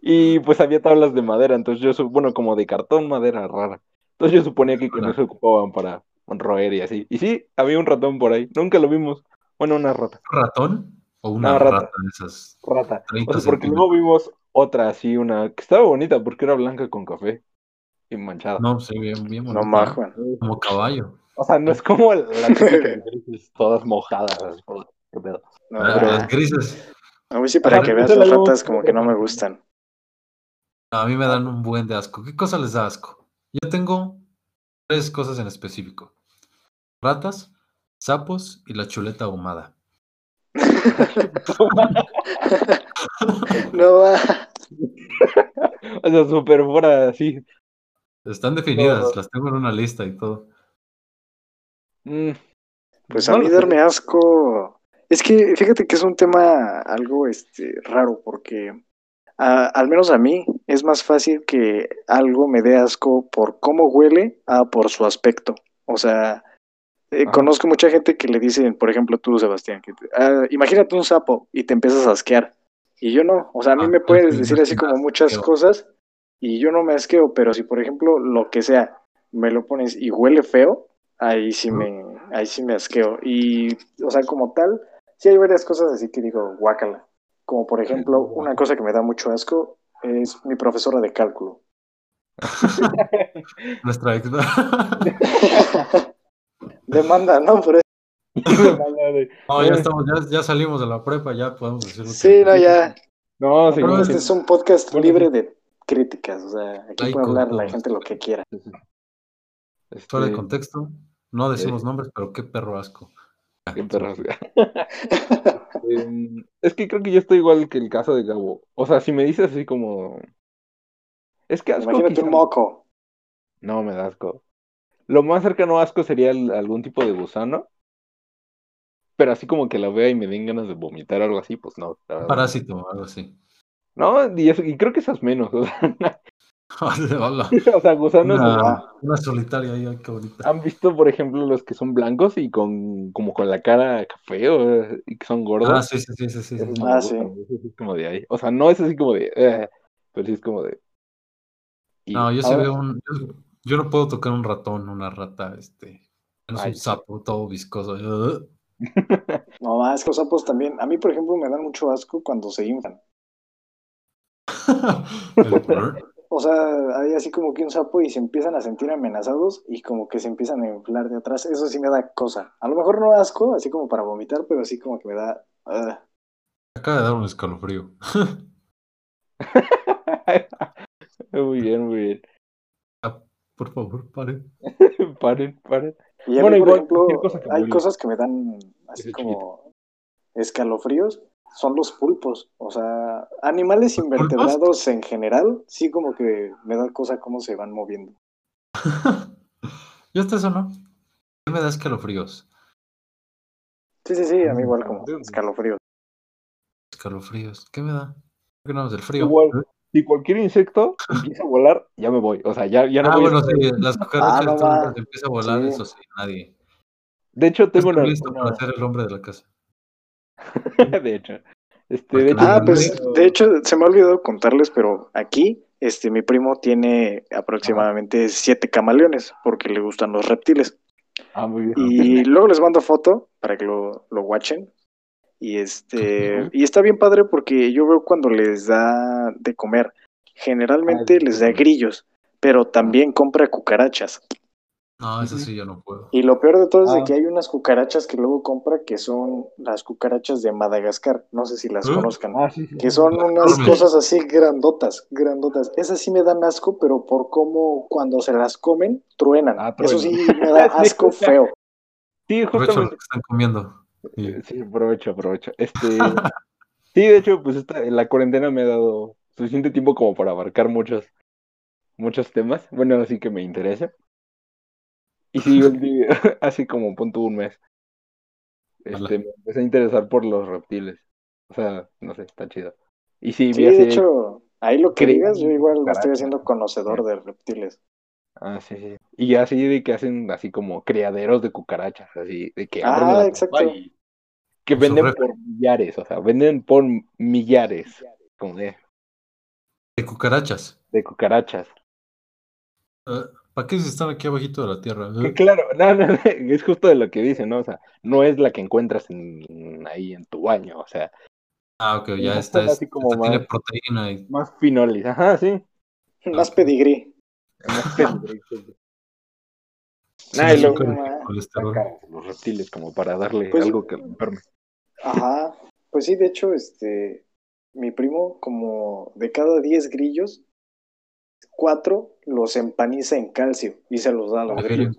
[SPEAKER 2] Y pues había tablas de madera, entonces yo, bueno, como de cartón, madera rara. Entonces yo suponía que con eso ocupaban para roer y así. Y sí, había un ratón por ahí, nunca lo vimos. Bueno, una rata.
[SPEAKER 1] ¿Ratón? ¿O una
[SPEAKER 2] No, rata.
[SPEAKER 1] rata de esas?
[SPEAKER 2] Rata.
[SPEAKER 1] 30
[SPEAKER 2] O sea, porque luego vimos otra así, una que estaba bonita porque era blanca con café y manchada.
[SPEAKER 1] No, sí, bien, bien
[SPEAKER 3] No
[SPEAKER 1] bonito,
[SPEAKER 3] más.
[SPEAKER 1] Como caballo.
[SPEAKER 2] O sea, no es como la grises todas mojadas. ¿Qué pedo?
[SPEAKER 3] No,
[SPEAKER 1] Ah,
[SPEAKER 3] pero
[SPEAKER 1] las grises.
[SPEAKER 3] a mí sí, para que veas, las ratas como que no me gustan.
[SPEAKER 1] A mí me dan un buen de asco. ¿Qué cosa les da asco? Yo tengo tres cosas en específico. Ratas, sapos y la chuleta ahumada.
[SPEAKER 3] No va.
[SPEAKER 2] O sea, súper fuera así.
[SPEAKER 1] Están definidas,
[SPEAKER 2] No.
[SPEAKER 1] las tengo en una lista y todo.
[SPEAKER 2] Mm,
[SPEAKER 3] Pues
[SPEAKER 2] no
[SPEAKER 3] a mí darme asco. Es que fíjate que es un tema algo este, raro, porque a- al menos a mí es más fácil que algo me dé asco por cómo huele a por su aspecto. O sea, eh,
[SPEAKER 2] Ajá.
[SPEAKER 3] conozco mucha gente que le dicen, por ejemplo, tú, Sebastián, que te- ah, imagínate un sapo y te empiezas a asquear. Y yo no, o sea, a mí
[SPEAKER 1] Ah,
[SPEAKER 3] me puedes decir así como muchas
[SPEAKER 1] asqueo.
[SPEAKER 3] cosas y yo no me asqueo, pero si, por ejemplo, lo que sea, me lo pones y huele feo, ahí sí me, ahí sí me asqueo. Y, o sea, como tal, sí hay varias cosas así que digo, guácala. Como por ejemplo, una cosa que me da mucho asco es mi profesora de cálculo.
[SPEAKER 1] Nuestra ex.
[SPEAKER 3] Demanda, ¿no? Pero
[SPEAKER 1] no, ya estamos, ya, ya salimos de la prepa, ya podemos decirlo.
[SPEAKER 3] sí, no, ya.
[SPEAKER 2] No, sí,
[SPEAKER 3] Este
[SPEAKER 2] sí.
[SPEAKER 3] es un podcast
[SPEAKER 2] Bueno,
[SPEAKER 3] libre de críticas, o sea, aquí
[SPEAKER 1] Laico,
[SPEAKER 3] puede hablar la gente lo que quiera.
[SPEAKER 1] Fuera de
[SPEAKER 2] Este,
[SPEAKER 1] contexto, no decimos nombres, pero qué perro asco.
[SPEAKER 2] Qué perras, güey. Em, es que creo que yo estoy igual que el caso de Gabo. O sea, si me dices así como. Es que asco.
[SPEAKER 3] Imagínate
[SPEAKER 2] quizá
[SPEAKER 3] un
[SPEAKER 2] no.
[SPEAKER 3] moco.
[SPEAKER 2] No, me da asco. Lo más cercano a asco sería el- algún tipo de gusano. Pero así como que la vea y me den ganas de vomitar o algo así, pues no.
[SPEAKER 1] Parásito, algo así.
[SPEAKER 2] No, y, eso- y creo que esas menos. O sea,
[SPEAKER 1] Hola.
[SPEAKER 2] o sea, gusanos.
[SPEAKER 1] Una, una solitaria ahí, ay, qué bonita.
[SPEAKER 2] ¿Han visto, por ejemplo, los que son blancos y con como con la cara café o, y que son gordos?
[SPEAKER 1] Ah, sí, sí, sí, sí, sí. Sí.
[SPEAKER 3] Ah,
[SPEAKER 2] es como de ahí. O sea, no es así como de. eh, pero sí es como de. y
[SPEAKER 1] No, yo sí
[SPEAKER 2] ahora-
[SPEAKER 1] veo un. Yo, yo no puedo tocar un ratón, una rata, este. menos
[SPEAKER 2] Ay,
[SPEAKER 1] un
[SPEAKER 2] sí.
[SPEAKER 1] sapo todo viscoso.
[SPEAKER 3] No, asco, sapos también. A mí, por ejemplo, me dan mucho asco cuando se inflan. O sea, hay así como que un sapo y se empiezan a sentir amenazados y como que se empiezan a inflar de atrás. Eso sí me da cosa. A lo mejor no asco, así como para vomitar, pero sí como que me da... ah.
[SPEAKER 1] Acaba de dar un escalofrío.
[SPEAKER 2] muy bien, muy bien.
[SPEAKER 1] Por favor, pare.
[SPEAKER 2] paren, paren.
[SPEAKER 3] Y a
[SPEAKER 2] Bueno,
[SPEAKER 3] mí, por
[SPEAKER 2] igual,
[SPEAKER 3] ejemplo,
[SPEAKER 2] cosa
[SPEAKER 3] hay cosas que me dan así como escalofríos. Son los pulpos. O sea, animales
[SPEAKER 1] ¿Los pulpos?
[SPEAKER 3] invertebrados en general, sí como que me da cosa cómo se van moviendo.
[SPEAKER 1] Yo hasta eso no. ¿Qué me da escalofríos?
[SPEAKER 3] Sí, sí, sí, a mí
[SPEAKER 2] Mm,
[SPEAKER 3] igual como
[SPEAKER 2] escalofríos.
[SPEAKER 3] escalofríos.
[SPEAKER 1] ¿Qué me da? ¿Qué no? Del frío.
[SPEAKER 2] Igual. Si cualquier insecto empieza a volar, ya me voy. O sea, ya, ya no
[SPEAKER 1] Ah,
[SPEAKER 2] voy a
[SPEAKER 1] bueno,
[SPEAKER 2] estar-
[SPEAKER 1] sí, las cucarachas,
[SPEAKER 3] Ah, no
[SPEAKER 1] todo
[SPEAKER 3] va.
[SPEAKER 1] lo que empieza a volar,
[SPEAKER 3] Sí.
[SPEAKER 1] eso sí, nadie.
[SPEAKER 2] De hecho, tengo
[SPEAKER 1] Estoy
[SPEAKER 2] una,
[SPEAKER 1] listo
[SPEAKER 2] una-
[SPEAKER 1] para ser el hombre de la casa.
[SPEAKER 2] de hecho. Este,
[SPEAKER 1] Porque
[SPEAKER 2] de hecho,
[SPEAKER 3] Ah, pues de hecho se me ha olvidado contarles, pero aquí este mi primo tiene aproximadamente siete camaleones porque le gustan los reptiles.
[SPEAKER 2] Ah, muy bien.
[SPEAKER 3] Y luego les mando foto para que lo, lo watchen. Y este, y está bien padre porque yo veo cuando les da de comer. Generalmente
[SPEAKER 2] Ah,
[SPEAKER 3] les da grillos, pero también compra cucarachas.
[SPEAKER 1] No, eso sí yo no puedo.
[SPEAKER 3] Y lo peor de todo es de
[SPEAKER 2] Ah.
[SPEAKER 3] que hay unas cucarachas que luego compra que son las cucarachas de Madagascar. No sé si las
[SPEAKER 1] ¿Eh?
[SPEAKER 3] conozcan.
[SPEAKER 2] Ah, sí, sí.
[SPEAKER 3] que son unas cosas así grandotas, grandotas. Esas sí me dan asco, pero por cómo cuando se las comen, truenan.
[SPEAKER 2] Ah,
[SPEAKER 3] Eso sí me da asco feo.
[SPEAKER 2] Sí,
[SPEAKER 1] Aprovecho lo
[SPEAKER 2] justamente.
[SPEAKER 1] que están comiendo. Sí.
[SPEAKER 2] Sí, aprovecho, aprovecho. Este, sí, de hecho, pues esta, la cuarentena me ha dado suficiente tiempo como para abarcar muchos, muchos temas. Bueno, así que me interesa. Y sí, el día- así como punto un mes. Este, me empecé a interesar por los reptiles. O sea, no sé, está chido. Y sí,
[SPEAKER 3] Sí,
[SPEAKER 2] vi
[SPEAKER 3] de hecho, ahí lo que digas, yo igual me estoy haciendo conocedor de reptiles.
[SPEAKER 2] Ah, sí, sí. Y así de que hacen así como criaderos de cucarachas, así, de que
[SPEAKER 3] Ah,
[SPEAKER 2] la
[SPEAKER 3] exacto.
[SPEAKER 2] y que venden por millares, o sea, venden por millares, como de,
[SPEAKER 1] De cucarachas.
[SPEAKER 2] de cucarachas.
[SPEAKER 1] Eh, ¿Para qué si están aquí abajito de la tierra? Eh,
[SPEAKER 2] claro, no, no, no, es justo de lo que dicen, ¿no? O sea, no es la que encuentras en, ahí en tu baño, o sea,
[SPEAKER 1] Ah, ok, ya está.
[SPEAKER 2] así
[SPEAKER 1] Es,
[SPEAKER 2] como
[SPEAKER 1] esta tiene
[SPEAKER 2] más-
[SPEAKER 1] proteína y
[SPEAKER 2] más finolis, ajá, sí.
[SPEAKER 3] Más pedigrí.
[SPEAKER 2] Más pedigrí, sí. Nah, y
[SPEAKER 3] ah,
[SPEAKER 1] colesterol.
[SPEAKER 2] Saca los reptiles como para darle
[SPEAKER 3] Pues-
[SPEAKER 2] algo que lo enferme.
[SPEAKER 3] Ajá. Pues sí, de hecho, este, mi primo, como de cada 10 grillos, cuatro los empaniza en calcio y se los da a los grillos.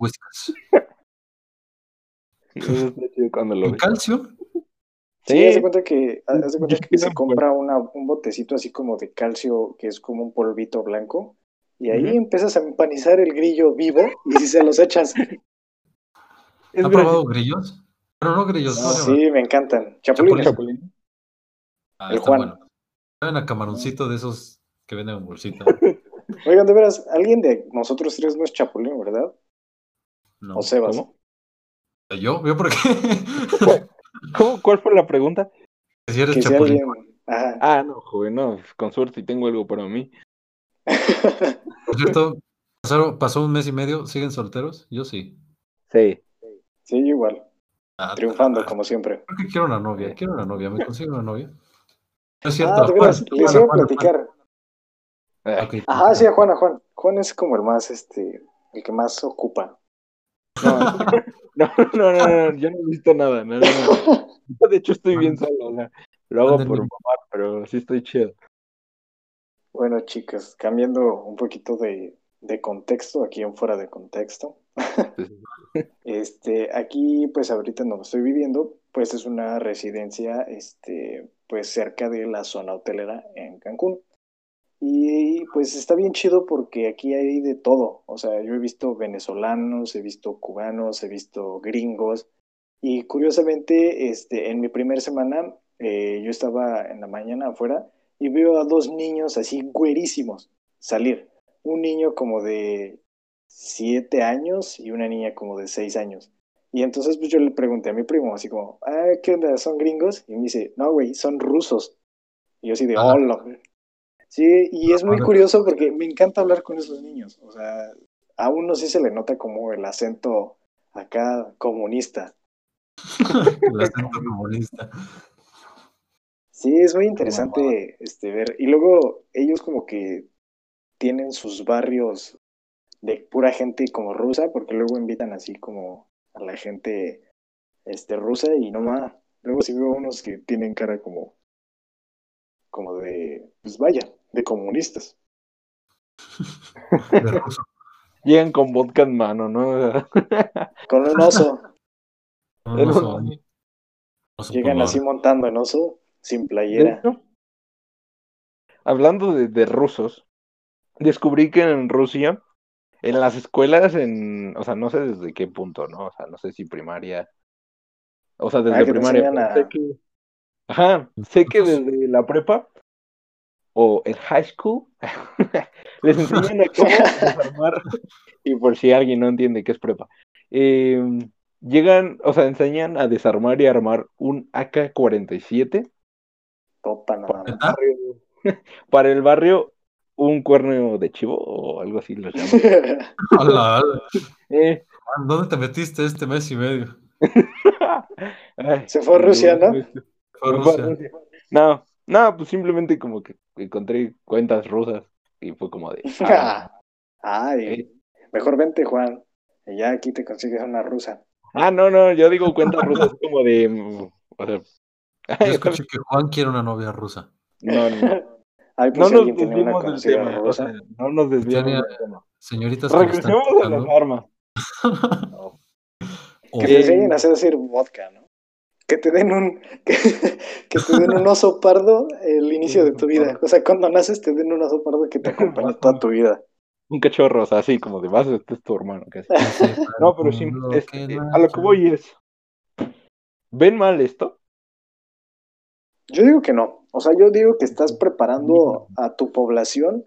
[SPEAKER 2] cuando lo
[SPEAKER 1] ¿En calcio?
[SPEAKER 3] Sí, haz de cuenta que, cuenta
[SPEAKER 2] sí
[SPEAKER 3] se compra una, un botecito así como de calcio, que es como un polvito blanco, y ahí
[SPEAKER 2] Ujú.
[SPEAKER 3] empiezas a empanizar el grillo vivo y si se los echas.
[SPEAKER 2] Es
[SPEAKER 1] ¿Ha probado grillos? Pero no grillos, ¿cómo se llama?
[SPEAKER 3] Sí, me encantan. Chapulines.
[SPEAKER 1] Chapulín.
[SPEAKER 2] Chapulín.
[SPEAKER 1] Ah,
[SPEAKER 3] El
[SPEAKER 1] está
[SPEAKER 3] Juan.
[SPEAKER 1] bueno. Saben a camaroncito de esos que venden en bolsita.
[SPEAKER 3] Oigan, de veras, alguien de nosotros tres no es chapulín, ¿verdad?
[SPEAKER 1] No.
[SPEAKER 3] O Sebas.
[SPEAKER 2] ¿Cómo?
[SPEAKER 1] ¿Yo? ¿Yo por qué?
[SPEAKER 2] ¿Cómo? ¿Cuál fue la pregunta?
[SPEAKER 1] si eres
[SPEAKER 3] Que si
[SPEAKER 1] chapulín.
[SPEAKER 3] alguien. Ajá.
[SPEAKER 2] Ah, no, joven, no, con suerte tengo algo para mí.
[SPEAKER 1] Por cierto, pasaron- pasó un mes y medio, ¿siguen solteros? Yo sí.
[SPEAKER 2] Sí.
[SPEAKER 3] sí, yo igual.
[SPEAKER 1] Ah,
[SPEAKER 3] Triunfando,
[SPEAKER 1] ah,
[SPEAKER 3] como siempre.
[SPEAKER 1] Creo que quiero una novia, quiero una novia, ¿me consigo una novia? No es cierto.
[SPEAKER 3] Ah, de veras, les iba a platicar.
[SPEAKER 1] Ok.
[SPEAKER 3] Ajá, sí, a Juan, a Juan. Juan es como el más, este, el que más ocupa.
[SPEAKER 2] No, no, no, no, no, yo no he visto nada. No, no, no. Yo, De hecho, estoy bien solo. O sea, lo hago por mamar, pero sí estoy chido.
[SPEAKER 3] Bueno, chicas, cambiando un poquito de, de contexto, aquí en fuera de contexto. Este, aquí, pues ahorita no estoy viviendo, pues es una residencia, este, pues cerca de la zona hotelera en Cancún. Y pues está bien chido porque aquí hay de todo. O sea, yo he visto venezolanos, he visto cubanos, he visto gringos. Y curiosamente, este, en mi primera semana, eh, yo estaba en la mañana afuera y veo a dos niños así güerísimos salir. Un niño como de siete años y una niña como de seis años. Y entonces pues yo le pregunté a mi primo, así como, ah, ¿qué onda? ¿Son gringos? Y me dice, no, güey, son rusos. Y yo así de, hola. Sí, y es muy curioso porque me encanta hablar con esos niños. O sea, a uno sí se le nota como el acento acá comunista.
[SPEAKER 1] El acento comunista.
[SPEAKER 3] Sí, es muy interesante este, ver. Y luego ellos como que tienen sus barrios de pura gente como rusa, porque luego invitan así como a la gente este, rusa y no más. Luego sí veo unos que tienen cara como, como de, pues vaya, de comunistas.
[SPEAKER 1] De.
[SPEAKER 2] Llegan con vodka en mano, ¿no?
[SPEAKER 3] Con un oso.
[SPEAKER 1] No,
[SPEAKER 2] en
[SPEAKER 1] no
[SPEAKER 2] un-
[SPEAKER 1] son- no son
[SPEAKER 3] Llegan así montando en oso, sin playera.
[SPEAKER 2] hablando de, de rusos, descubrí que en Rusia, en las escuelas, en, o sea, no sé desde qué punto, ¿no? O sea, no sé si primaria, o sea, desde
[SPEAKER 3] Ah,
[SPEAKER 2] primaria.
[SPEAKER 3] a-
[SPEAKER 2] sé que- ajá, sé que desde la prepa o el high school les enseñan a cómo desarmar, y por si alguien no entiende qué es prepa, eh, llegan, o sea, enseñan a desarmar y armar un AK-47
[SPEAKER 3] Topa nada
[SPEAKER 2] para el barrio un cuerno de chivo o algo así lo llaman.
[SPEAKER 1] Ala, ala.
[SPEAKER 2] Eh,
[SPEAKER 1] ¿Dónde te metiste este mes y medio?
[SPEAKER 2] ay,
[SPEAKER 3] Se fue a Rusia, ¿no?
[SPEAKER 1] Fue
[SPEAKER 2] a
[SPEAKER 1] Rusia.
[SPEAKER 2] Rusia. No, no, pues simplemente como que encontré cuentas rusas y fue como de... Ah,
[SPEAKER 3] Ay,
[SPEAKER 2] eh.
[SPEAKER 3] mejor vente, Juan. Y ya aquí te consigues una rusa.
[SPEAKER 2] Ah, no, no, yo digo cuentas rusas como de... mm, O sea,
[SPEAKER 1] Yo escuché que Juan quiere una novia rusa.
[SPEAKER 2] no, no,
[SPEAKER 3] Ay,
[SPEAKER 2] no
[SPEAKER 3] pues si
[SPEAKER 2] nos desviemos del tema, o sea, no nos desviemos
[SPEAKER 1] Tenía-
[SPEAKER 2] del tema.
[SPEAKER 1] Señoritas
[SPEAKER 2] Regresemos a las armas.
[SPEAKER 3] Que te
[SPEAKER 2] Eh,
[SPEAKER 3] enseñen a hacer, hacer vodka, ¿no? Que te den un que, que te den un oso pardo el inicio de tu vida. O sea, cuando naces te den un oso pardo que te acompañe toda tu vida.
[SPEAKER 2] Un cachorro, o sea, así como de vas, este es tu hermano. casi. No, pero sí, eh, a lo que voy es. ¿Ven mal esto?
[SPEAKER 3] Yo digo que no. O sea, yo digo que estás preparando a tu población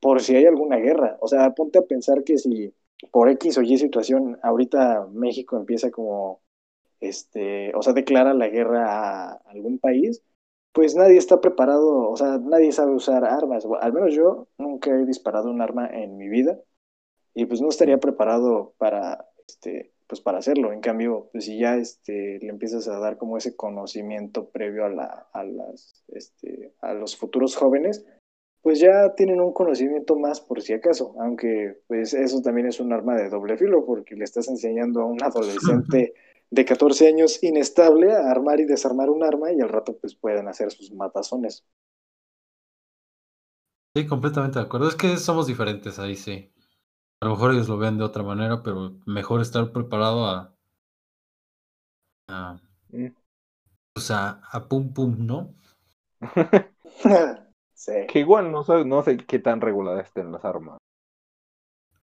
[SPEAKER 3] por si hay alguna guerra. O sea, ponte a pensar que si por X o Y situación ahorita México empieza como, este, o sea, declara la guerra a algún país, pues nadie está preparado, o sea, nadie sabe usar armas. Al menos yo nunca he disparado un arma en mi vida y pues no estaría preparado para, este, pues para hacerlo. En cambio, pues si ya este, le empiezas a dar como ese conocimiento previo a, la, a, las, este, a los futuros jóvenes, pues ya tienen un conocimiento más por si acaso, aunque pues eso también es un arma de doble filo porque le estás enseñando a un adolescente de 14 años inestable a armar y desarmar un arma y al rato pues pueden hacer sus matazones.
[SPEAKER 1] Sí, completamente de acuerdo. Es que somos diferentes ahí, sí. A lo mejor ellos lo ven de otra manera, pero mejor estar preparado a. a
[SPEAKER 2] Mm.
[SPEAKER 1] pues a, a pum pum, ¿no?
[SPEAKER 3] sí.
[SPEAKER 2] Que igual no sé, no sé qué tan reguladas estén las armas.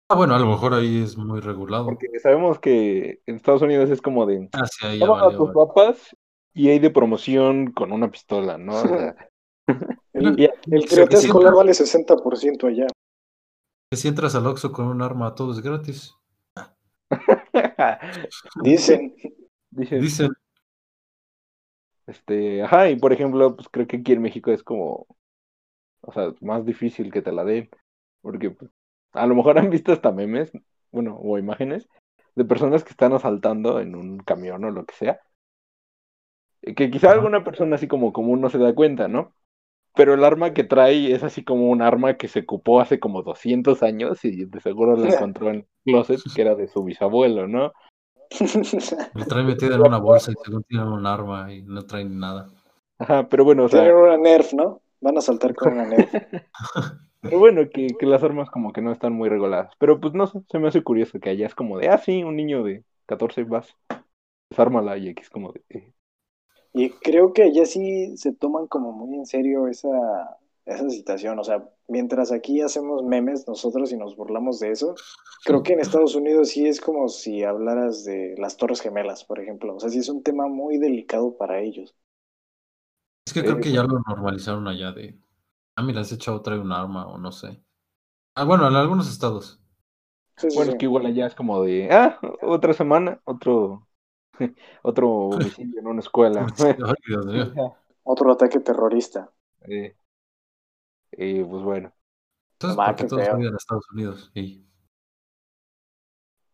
[SPEAKER 1] Ah, bueno, a lo mejor ahí es muy regulado.
[SPEAKER 2] Porque sabemos que en Estados Unidos es como de.
[SPEAKER 1] Ah, sí, ahí ya
[SPEAKER 2] a tus papás y hay de promoción con una pistola, ¿no? O sea,
[SPEAKER 3] El, el escolar vale 60% allá.
[SPEAKER 1] Que Si entras al Oxxo con un arma, todo es gratis.
[SPEAKER 3] Dicen.
[SPEAKER 2] Dicen,
[SPEAKER 1] Dicen,
[SPEAKER 2] este, ajá, y por ejemplo, pues creo que aquí en México es como, o sea, más difícil que te la den, porque pues, a lo mejor han visto hasta memes, bueno, o imágenes de personas que están asaltando en un camión o lo que sea, eh, que quizá alguna persona así como común no se da cuenta, ¿no? Pero el arma que trae es así como un arma que se ocupó hace como 200 años y de seguro la encontró en el closet, que era de su bisabuelo, ¿no?
[SPEAKER 1] lo traen metida en una bolsa y según tienen un arma y no traen nada.
[SPEAKER 2] Ajá, pero bueno, o sea,
[SPEAKER 3] Tienen una Nerf, ¿no? Van a saltar con una Nerf.
[SPEAKER 2] Pero bueno, que, que las armas como que no están muy reguladas. Pero pues no sé, se me hace curioso que allá es como de, ah, sí, un niño de 14 vas, desármala y aquí es como de... eh.
[SPEAKER 3] Y creo que allá sí se toman como muy en serio esa, esa situación. O sea, mientras aquí hacemos memes nosotros y nos burlamos de eso, creo que en Estados Unidos sí es como si hablaras de las Torres Gemelas, por ejemplo. O sea, sí es un tema muy delicado para ellos.
[SPEAKER 1] Es que creo que
[SPEAKER 2] Eso.
[SPEAKER 1] ya lo normalizaron allá de, ah, mira, ese chavo trae un arma o no sé. Ah, bueno, en algunos estados.
[SPEAKER 3] Sí, sí,
[SPEAKER 2] Bueno,
[SPEAKER 3] sí.
[SPEAKER 2] es que igual allá es como de, ah, otra semana, otro, otro homicidio en una escuela.
[SPEAKER 1] Ay, Dios mío.
[SPEAKER 3] Otro ataque terrorista.
[SPEAKER 2] Eh, eh, pues bueno,
[SPEAKER 1] Entonces, ¿por qué
[SPEAKER 3] qué
[SPEAKER 1] todos odian a Estados Unidos? Y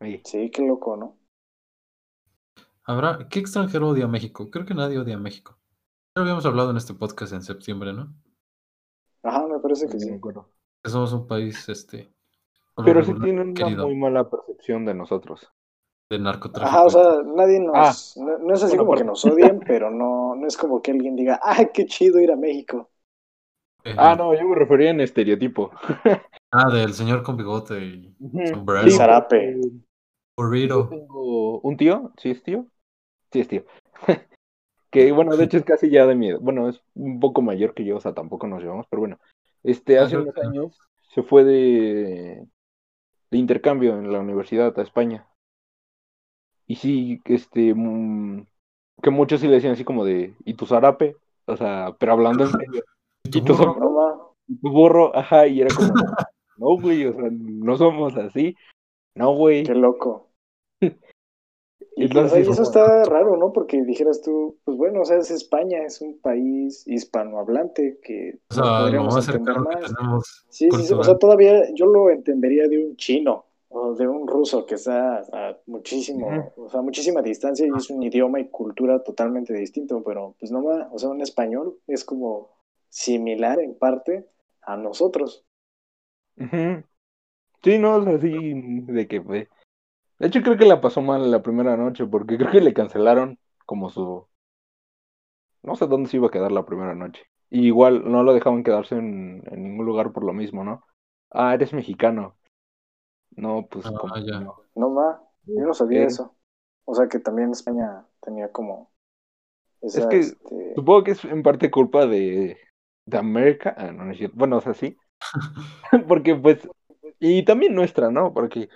[SPEAKER 2] eh,
[SPEAKER 3] Sí, qué loco, ¿no?
[SPEAKER 1] habrá, ¿qué extranjero odia a México? Creo que nadie odia a México. Ya habíamos hablado en este podcast en septiembre, ¿no?
[SPEAKER 3] Ajá, me parece que sí.
[SPEAKER 2] acuerdo.
[SPEAKER 1] Que somos un país, este,
[SPEAKER 2] Pero sí tienen una
[SPEAKER 1] querido
[SPEAKER 2] muy mala percepción de nosotros.
[SPEAKER 1] de narcotráfico.
[SPEAKER 3] Ajá, o sea, nadie nos... no, no es así
[SPEAKER 2] bueno,
[SPEAKER 3] como que nos odien, pero no, no es como que alguien diga, ¡ay, qué chido ir a México!
[SPEAKER 1] Eh,
[SPEAKER 2] Ah, no, yo me refería en estereotipo.
[SPEAKER 1] Ah, del señor con bigote y sombrero.
[SPEAKER 3] Sí, zarape.
[SPEAKER 1] burrito.
[SPEAKER 2] tengo un tío, ¿sí es tío? Sí es tío. que bueno, de hecho es casi ya de mi edad. Bueno, es un poco mayor que yo, o sea, tampoco nos llevamos, pero bueno. Este, hace unos años se fue de, de intercambio en la universidad a España. Y sí, este, mm, que muchos sí le decían así como de, ¿y tu zarape? O sea, pero hablando en serio.
[SPEAKER 1] ¿Y tu
[SPEAKER 2] ¿Y tu
[SPEAKER 1] burro?
[SPEAKER 2] ¿Y tu burro? Ajá, y era como, no, güey, o sea, no somos así. No, güey.
[SPEAKER 3] Qué loco. Y,
[SPEAKER 2] Entonces,
[SPEAKER 3] eso está raro, ¿no? Porque dijeras tú, pues bueno, o sea, es España, es un país hispanohablante que
[SPEAKER 1] O sea, lo
[SPEAKER 3] podríamos
[SPEAKER 1] más
[SPEAKER 3] entender más.
[SPEAKER 1] tenemos.
[SPEAKER 3] Sí, sí, sí, o sea, todavía yo lo entendería de un chino o de un ruso que está a muchísimo, o sea, muchísima distancia y es un idioma y cultura totalmente distinto, pero pues no más, o sea, un español es como similar en parte a nosotros.
[SPEAKER 2] Sí, no, o sea, sí, de que fue. De hecho, creo que la pasó mal la primera noche, porque creo que le cancelaron como su. No sé dónde se iba a quedar la primera noche. Y igual no lo dejaban quedarse en, en ningún lugar por lo mismo, ¿no? Ah, eres mexicano. No, pues
[SPEAKER 1] Ah,
[SPEAKER 2] como.
[SPEAKER 1] ya.
[SPEAKER 2] no.
[SPEAKER 3] Más, yo no sabía eso. O sea, que también España tenía como esa,
[SPEAKER 2] Es que-
[SPEAKER 3] este,
[SPEAKER 2] Supongo que es en parte culpa de, de América. Ah, no, no es cierto. Bueno, o sea, sí. Porque pues. Y también nuestra, ¿no? Porque.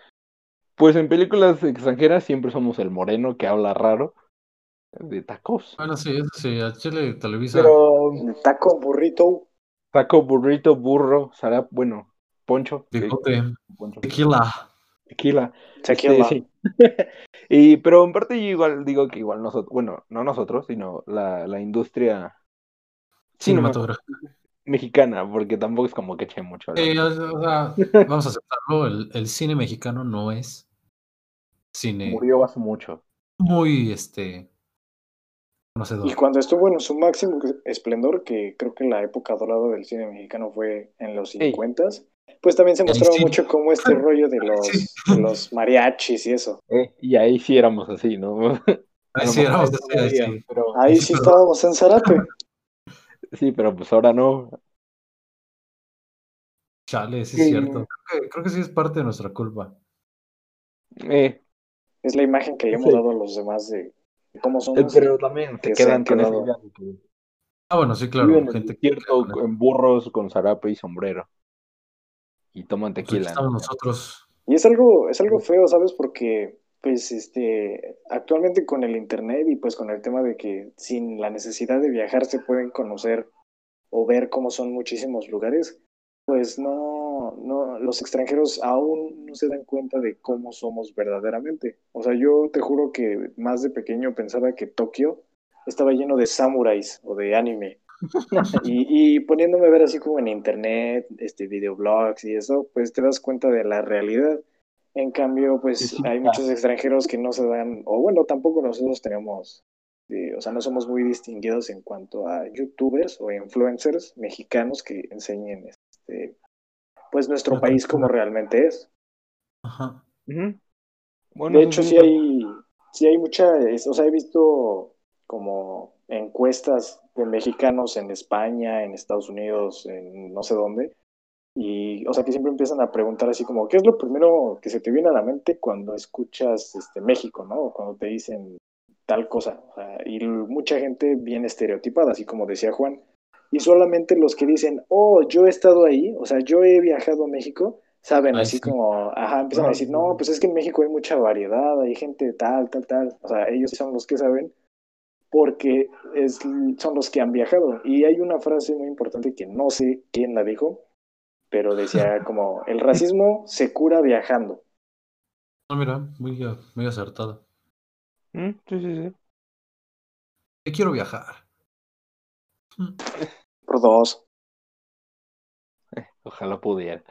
[SPEAKER 2] Pues en películas extranjeras siempre somos el moreno que habla raro. De tacos.
[SPEAKER 1] Bueno, sí, eso sí, a Chile Televisa.
[SPEAKER 2] Pero
[SPEAKER 3] taco burrito.
[SPEAKER 2] taco, burrito, burro, sarap, bueno, poncho. sí,
[SPEAKER 1] Bigote, tequila.
[SPEAKER 2] tequila.
[SPEAKER 3] Tequila.
[SPEAKER 2] Este, sí. y, pero en parte yo igual digo que igual nosotros, bueno, no nosotros, sino la, la industria
[SPEAKER 1] Cinematográfica.
[SPEAKER 2] Mexicana, porque tampoco es como que eche mucho. a la-
[SPEAKER 1] Sí, o sea, vamos a aceptarlo, el, el cine mexicano no es cine
[SPEAKER 2] Murió hace mucho.
[SPEAKER 1] muy este conocedor.
[SPEAKER 3] Y cuando estuvo en su máximo esplendor, que creo que la época dorada del cine mexicano fue en los 50 pues también se mostraba
[SPEAKER 1] sí.
[SPEAKER 3] mucho como este rollo de los,
[SPEAKER 1] Sí.
[SPEAKER 3] de los mariachis y eso.
[SPEAKER 2] Eh, y ahí sí éramos así, ¿no?
[SPEAKER 1] Ahí sí éramos así, ahí sí.
[SPEAKER 2] Pero,
[SPEAKER 3] Ahí
[SPEAKER 1] Sí,
[SPEAKER 3] sí
[SPEAKER 1] pero-
[SPEAKER 3] estábamos en Zarape.
[SPEAKER 2] Sí, pero pues ahora no.
[SPEAKER 1] Chale, sí es cierto. Creo que, creo que sí es parte de nuestra culpa.
[SPEAKER 2] Eh,
[SPEAKER 3] Es la imagen que le hemos
[SPEAKER 2] Sí.
[SPEAKER 3] dado a los demás de cómo
[SPEAKER 2] eh,
[SPEAKER 3] somos.
[SPEAKER 2] pero también
[SPEAKER 3] que se
[SPEAKER 2] quedan con esa que
[SPEAKER 1] Ah, bueno, sí, claro.
[SPEAKER 2] viven
[SPEAKER 1] gente que
[SPEAKER 2] en burros con zarape y sombrero. Y toman
[SPEAKER 1] Pues
[SPEAKER 2] tequila.
[SPEAKER 1] estamos
[SPEAKER 2] ¿no?
[SPEAKER 1] nosotros.
[SPEAKER 3] Y es algo, es algo feo, ¿sabes? Porque, pues, este, actualmente con el internet y pues con el tema de que sin la necesidad de viajar se pueden conocer o ver cómo son muchísimos lugares, pues no, no, los extranjeros aún no se dan cuenta de cómo somos verdaderamente. O sea, yo te juro que más de pequeño pensaba que Tokio estaba lleno de samuráis o de anime. y, y, poniéndome a ver así como en internet, este, videoblogs y eso, pues te das cuenta de la realidad. En cambio, pues hay muchos extranjeros que no se dan, o bueno, tampoco nosotros tenemos, eh, o sea, no somos muy distinguidos en cuanto a youtubers o influencers mexicanos que enseñen este, pues nuestro país como realmente es.
[SPEAKER 1] Ajá.
[SPEAKER 3] bueno, de hecho, sí hay, sí hay mucha, o sea, he visto como encuestas de mexicanos en España, en Estados Unidos, en no sé dónde, y, o sea, que siempre empiezan a preguntar así como, ¿qué es lo primero que se te viene a la mente cuando escuchas este, México, ¿no? O cuando te dicen tal cosa. y mucha gente bien estereotipada, así como decía Juan. Y solamente los que dicen, oh, yo he estado ahí, o sea, yo he viajado a México, saben, así como, ajá, empiezan a decir, no, pues es que en México hay mucha variedad, hay gente tal, tal, tal. O sea, ellos son los que saben porque es, son los que han viajado. Y hay una frase muy importante que no sé quién la dijo, pero decía como, el racismo se cura viajando.
[SPEAKER 1] Ah, mira, muy, muy acertada.
[SPEAKER 2] Mm, sí, sí, sí.
[SPEAKER 1] Yo quiero viajar.
[SPEAKER 3] Mm. Por dos.
[SPEAKER 2] Eh, ojalá pudiera.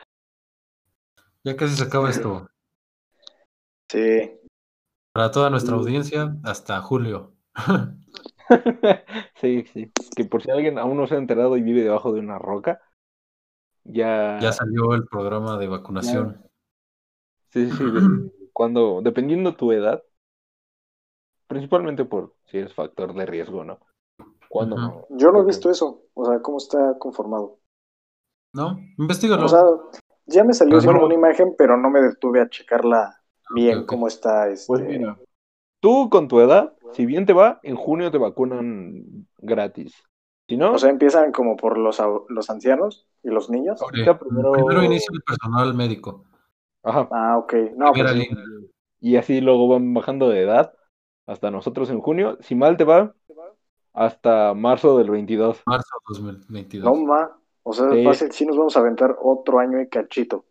[SPEAKER 1] Ya casi se acaba esto.
[SPEAKER 3] Sí.
[SPEAKER 1] Para toda nuestra audiencia, hasta julio.
[SPEAKER 2] sí, sí. Que por si alguien aún no se ha enterado y vive debajo de una roca, ya,
[SPEAKER 1] ya salió el programa de vacunación.
[SPEAKER 2] Sí, sí, sí. cuando, dependiendo tu edad, principalmente por si eres factor de riesgo, ¿no? Cuando.
[SPEAKER 3] Yo no he visto eso, o sea, cómo está conformado.
[SPEAKER 1] No, investigalo.
[SPEAKER 3] O sea, ya me salió como una imagen, pero no me detuve a checarla bien, cómo está. Este...
[SPEAKER 2] Pues mira, tú con tu edad, si bien te va, en junio te vacunan gratis. Si no,
[SPEAKER 3] o sea, empiezan como por los, los ancianos y los niños.
[SPEAKER 1] primero... inicia el personal médico.
[SPEAKER 2] Ajá.
[SPEAKER 3] Ah, ok. No, pues
[SPEAKER 2] y así luego van bajando de edad hasta nosotros en junio. Si mal te va, hasta marzo del 22.
[SPEAKER 1] Marzo 2022.
[SPEAKER 3] No, ma. O sea, sí. fácil, sí nos vamos a aventar otro año y cachito.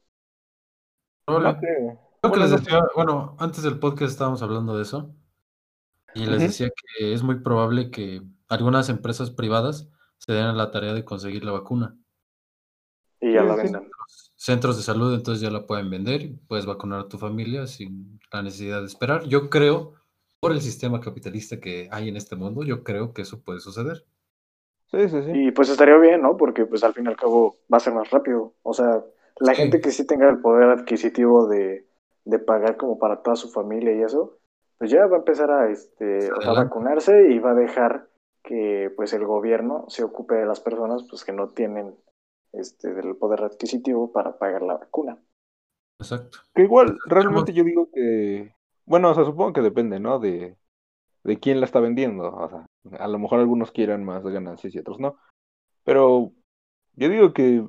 [SPEAKER 1] Hola. Creo que les decía, bueno, antes del podcast estábamos hablando de eso. Y les decía que es muy probable que algunas empresas privadas se den a la tarea de conseguir la vacuna.
[SPEAKER 3] Y ya la venden.
[SPEAKER 1] Centros de salud entonces ya la pueden vender y puedes vacunar a tu familia sin la necesidad de esperar. Yo creo, por el sistema capitalista que hay en este mundo, yo creo que eso puede suceder.
[SPEAKER 2] Sí, sí, sí.
[SPEAKER 3] Y pues estaría bien, ¿no? Porque pues al fin y al cabo va a ser más rápido. O sea, la gente que sí tenga el poder adquisitivo de, de pagar como para toda su familia y eso, pues ya va a empezar a, este, o sea, vacunarse y va a dejar que pues el gobierno se ocupe de las personas pues que no tienen este del poder adquisitivo para pagar la vacuna.
[SPEAKER 1] Exacto.
[SPEAKER 2] Que igual, realmente yo digo que, bueno, o sea, supongo que depende, ¿no? De, de quién la está vendiendo. O sea, a lo mejor algunos quieran más ganancias y otros no. Pero yo digo que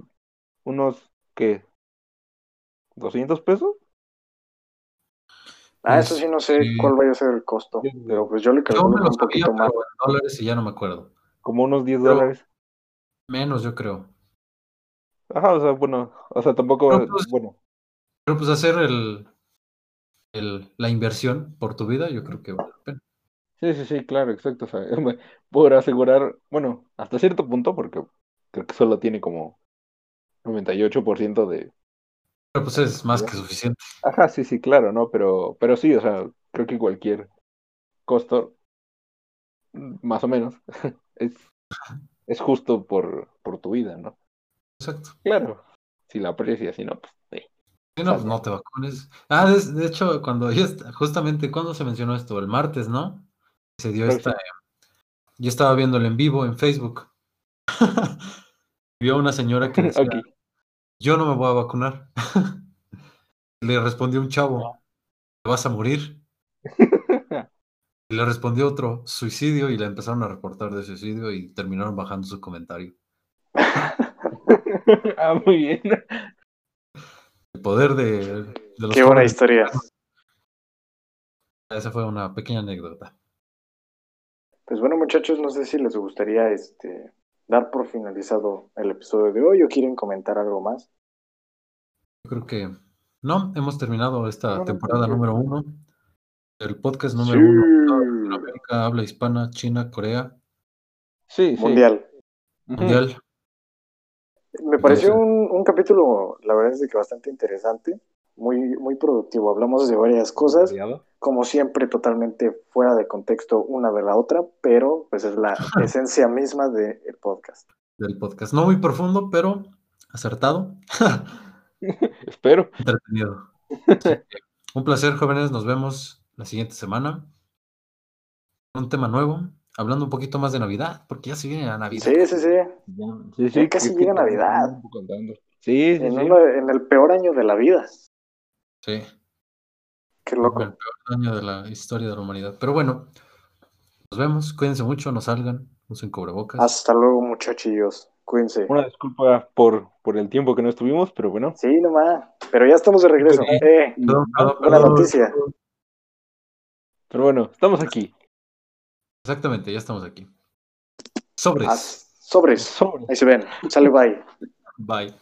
[SPEAKER 2] unos, ¿qué? ¿200 pesos?
[SPEAKER 3] Ah, eso sí no sé cuál vaya a ser el costo, pero pues yo le calculo
[SPEAKER 1] un poquito más. dólares y ya no me acuerdo.
[SPEAKER 2] Como unos 10 dólares.
[SPEAKER 1] Menos, yo creo.
[SPEAKER 2] Ajá, o sea, bueno, o sea, tampoco,
[SPEAKER 1] pero pues,
[SPEAKER 2] bueno.
[SPEAKER 1] Pero pues hacer el, el, la inversión por tu vida, yo creo que vale la pena.
[SPEAKER 2] Sí, sí, sí, claro, exacto. O sea, por asegurar, bueno, hasta cierto punto, porque creo que solo tiene como 98% de,
[SPEAKER 1] pero pues es más que suficiente.
[SPEAKER 2] Ajá, sí, sí, claro, ¿no? Pero, pero sí, o sea, creo que cualquier costo, más o menos, es, es justo por, por tu vida, ¿no?
[SPEAKER 1] Exacto.
[SPEAKER 2] Claro, si la aprecias, si no, pues sí.
[SPEAKER 1] Si no, pues no te vacunes. Ah, de, de hecho, cuando justamente, ¿cuándo se mencionó esto? El martes, ¿no? Se dio esta... Yo estaba viéndolo en vivo en Facebook. Vio a una señora que decía,
[SPEAKER 2] Ok.
[SPEAKER 1] Yo no me voy a vacunar. Le respondió un chavo, te vas a morir. Y le respondió otro, suicidio, y le empezaron a reportar de suicidio y terminaron bajando su comentario.
[SPEAKER 2] ah, muy bien.
[SPEAKER 1] El poder de, de los
[SPEAKER 3] Qué buena
[SPEAKER 1] jóvenes.
[SPEAKER 3] historia.
[SPEAKER 1] Esa fue una pequeña anécdota.
[SPEAKER 3] Pues bueno, muchachos, no sé si les gustaría este dar por finalizado el episodio de hoy o quieren comentar algo más.
[SPEAKER 1] Yo creo que no, hemos terminado esta
[SPEAKER 2] No,
[SPEAKER 1] temporada número uno. El podcast número
[SPEAKER 3] Sí.
[SPEAKER 1] uno. de Latinoamérica, habla hispana, China, Corea,
[SPEAKER 2] Sí.
[SPEAKER 3] Mundial.
[SPEAKER 1] Mundial.
[SPEAKER 3] Me pareció un, un capítulo, la verdad es que bastante interesante, muy, muy productivo. Hablamos de varias cosas,
[SPEAKER 2] Variado.
[SPEAKER 3] Como siempre, totalmente fuera de contexto una de la otra, pero pues es la esencia misma del podcast.
[SPEAKER 1] del podcast. No muy profundo, pero acertado,
[SPEAKER 2] Espero.
[SPEAKER 1] entretenido. Un placer, jóvenes. Nos vemos la siguiente semana. Un tema nuevo, hablando un poquito más de Navidad, porque ya se viene la Navidad.
[SPEAKER 3] Sí, sí, sí.
[SPEAKER 2] Ya, sí,
[SPEAKER 3] Ya casi
[SPEAKER 2] que-
[SPEAKER 3] llega
[SPEAKER 2] que-
[SPEAKER 3] Navidad.
[SPEAKER 2] Sí, sí,
[SPEAKER 3] En, en el peor año de la vida.
[SPEAKER 1] Sí.
[SPEAKER 3] Qué
[SPEAKER 1] El
[SPEAKER 3] loco.
[SPEAKER 1] peor año de la historia de la humanidad. Pero bueno, nos vemos. Cuídense mucho, no salgan, usen cubrebocas.
[SPEAKER 3] Hasta luego, muchachillos. Cuídense.
[SPEAKER 2] Una disculpa por, por el tiempo que no estuvimos, pero bueno.
[SPEAKER 3] Sí, nomás. Pero ya estamos de regreso.
[SPEAKER 1] Sí.
[SPEAKER 3] Eh,
[SPEAKER 1] Perdón, perdón,
[SPEAKER 3] buena
[SPEAKER 1] perdón.
[SPEAKER 3] noticia.
[SPEAKER 2] Pero bueno, estamos aquí.
[SPEAKER 1] Exactamente, ya estamos aquí. Sobres.
[SPEAKER 3] Haz- sobres.
[SPEAKER 2] Sobre.
[SPEAKER 3] Ahí se ven. Sale bye.
[SPEAKER 1] Bye.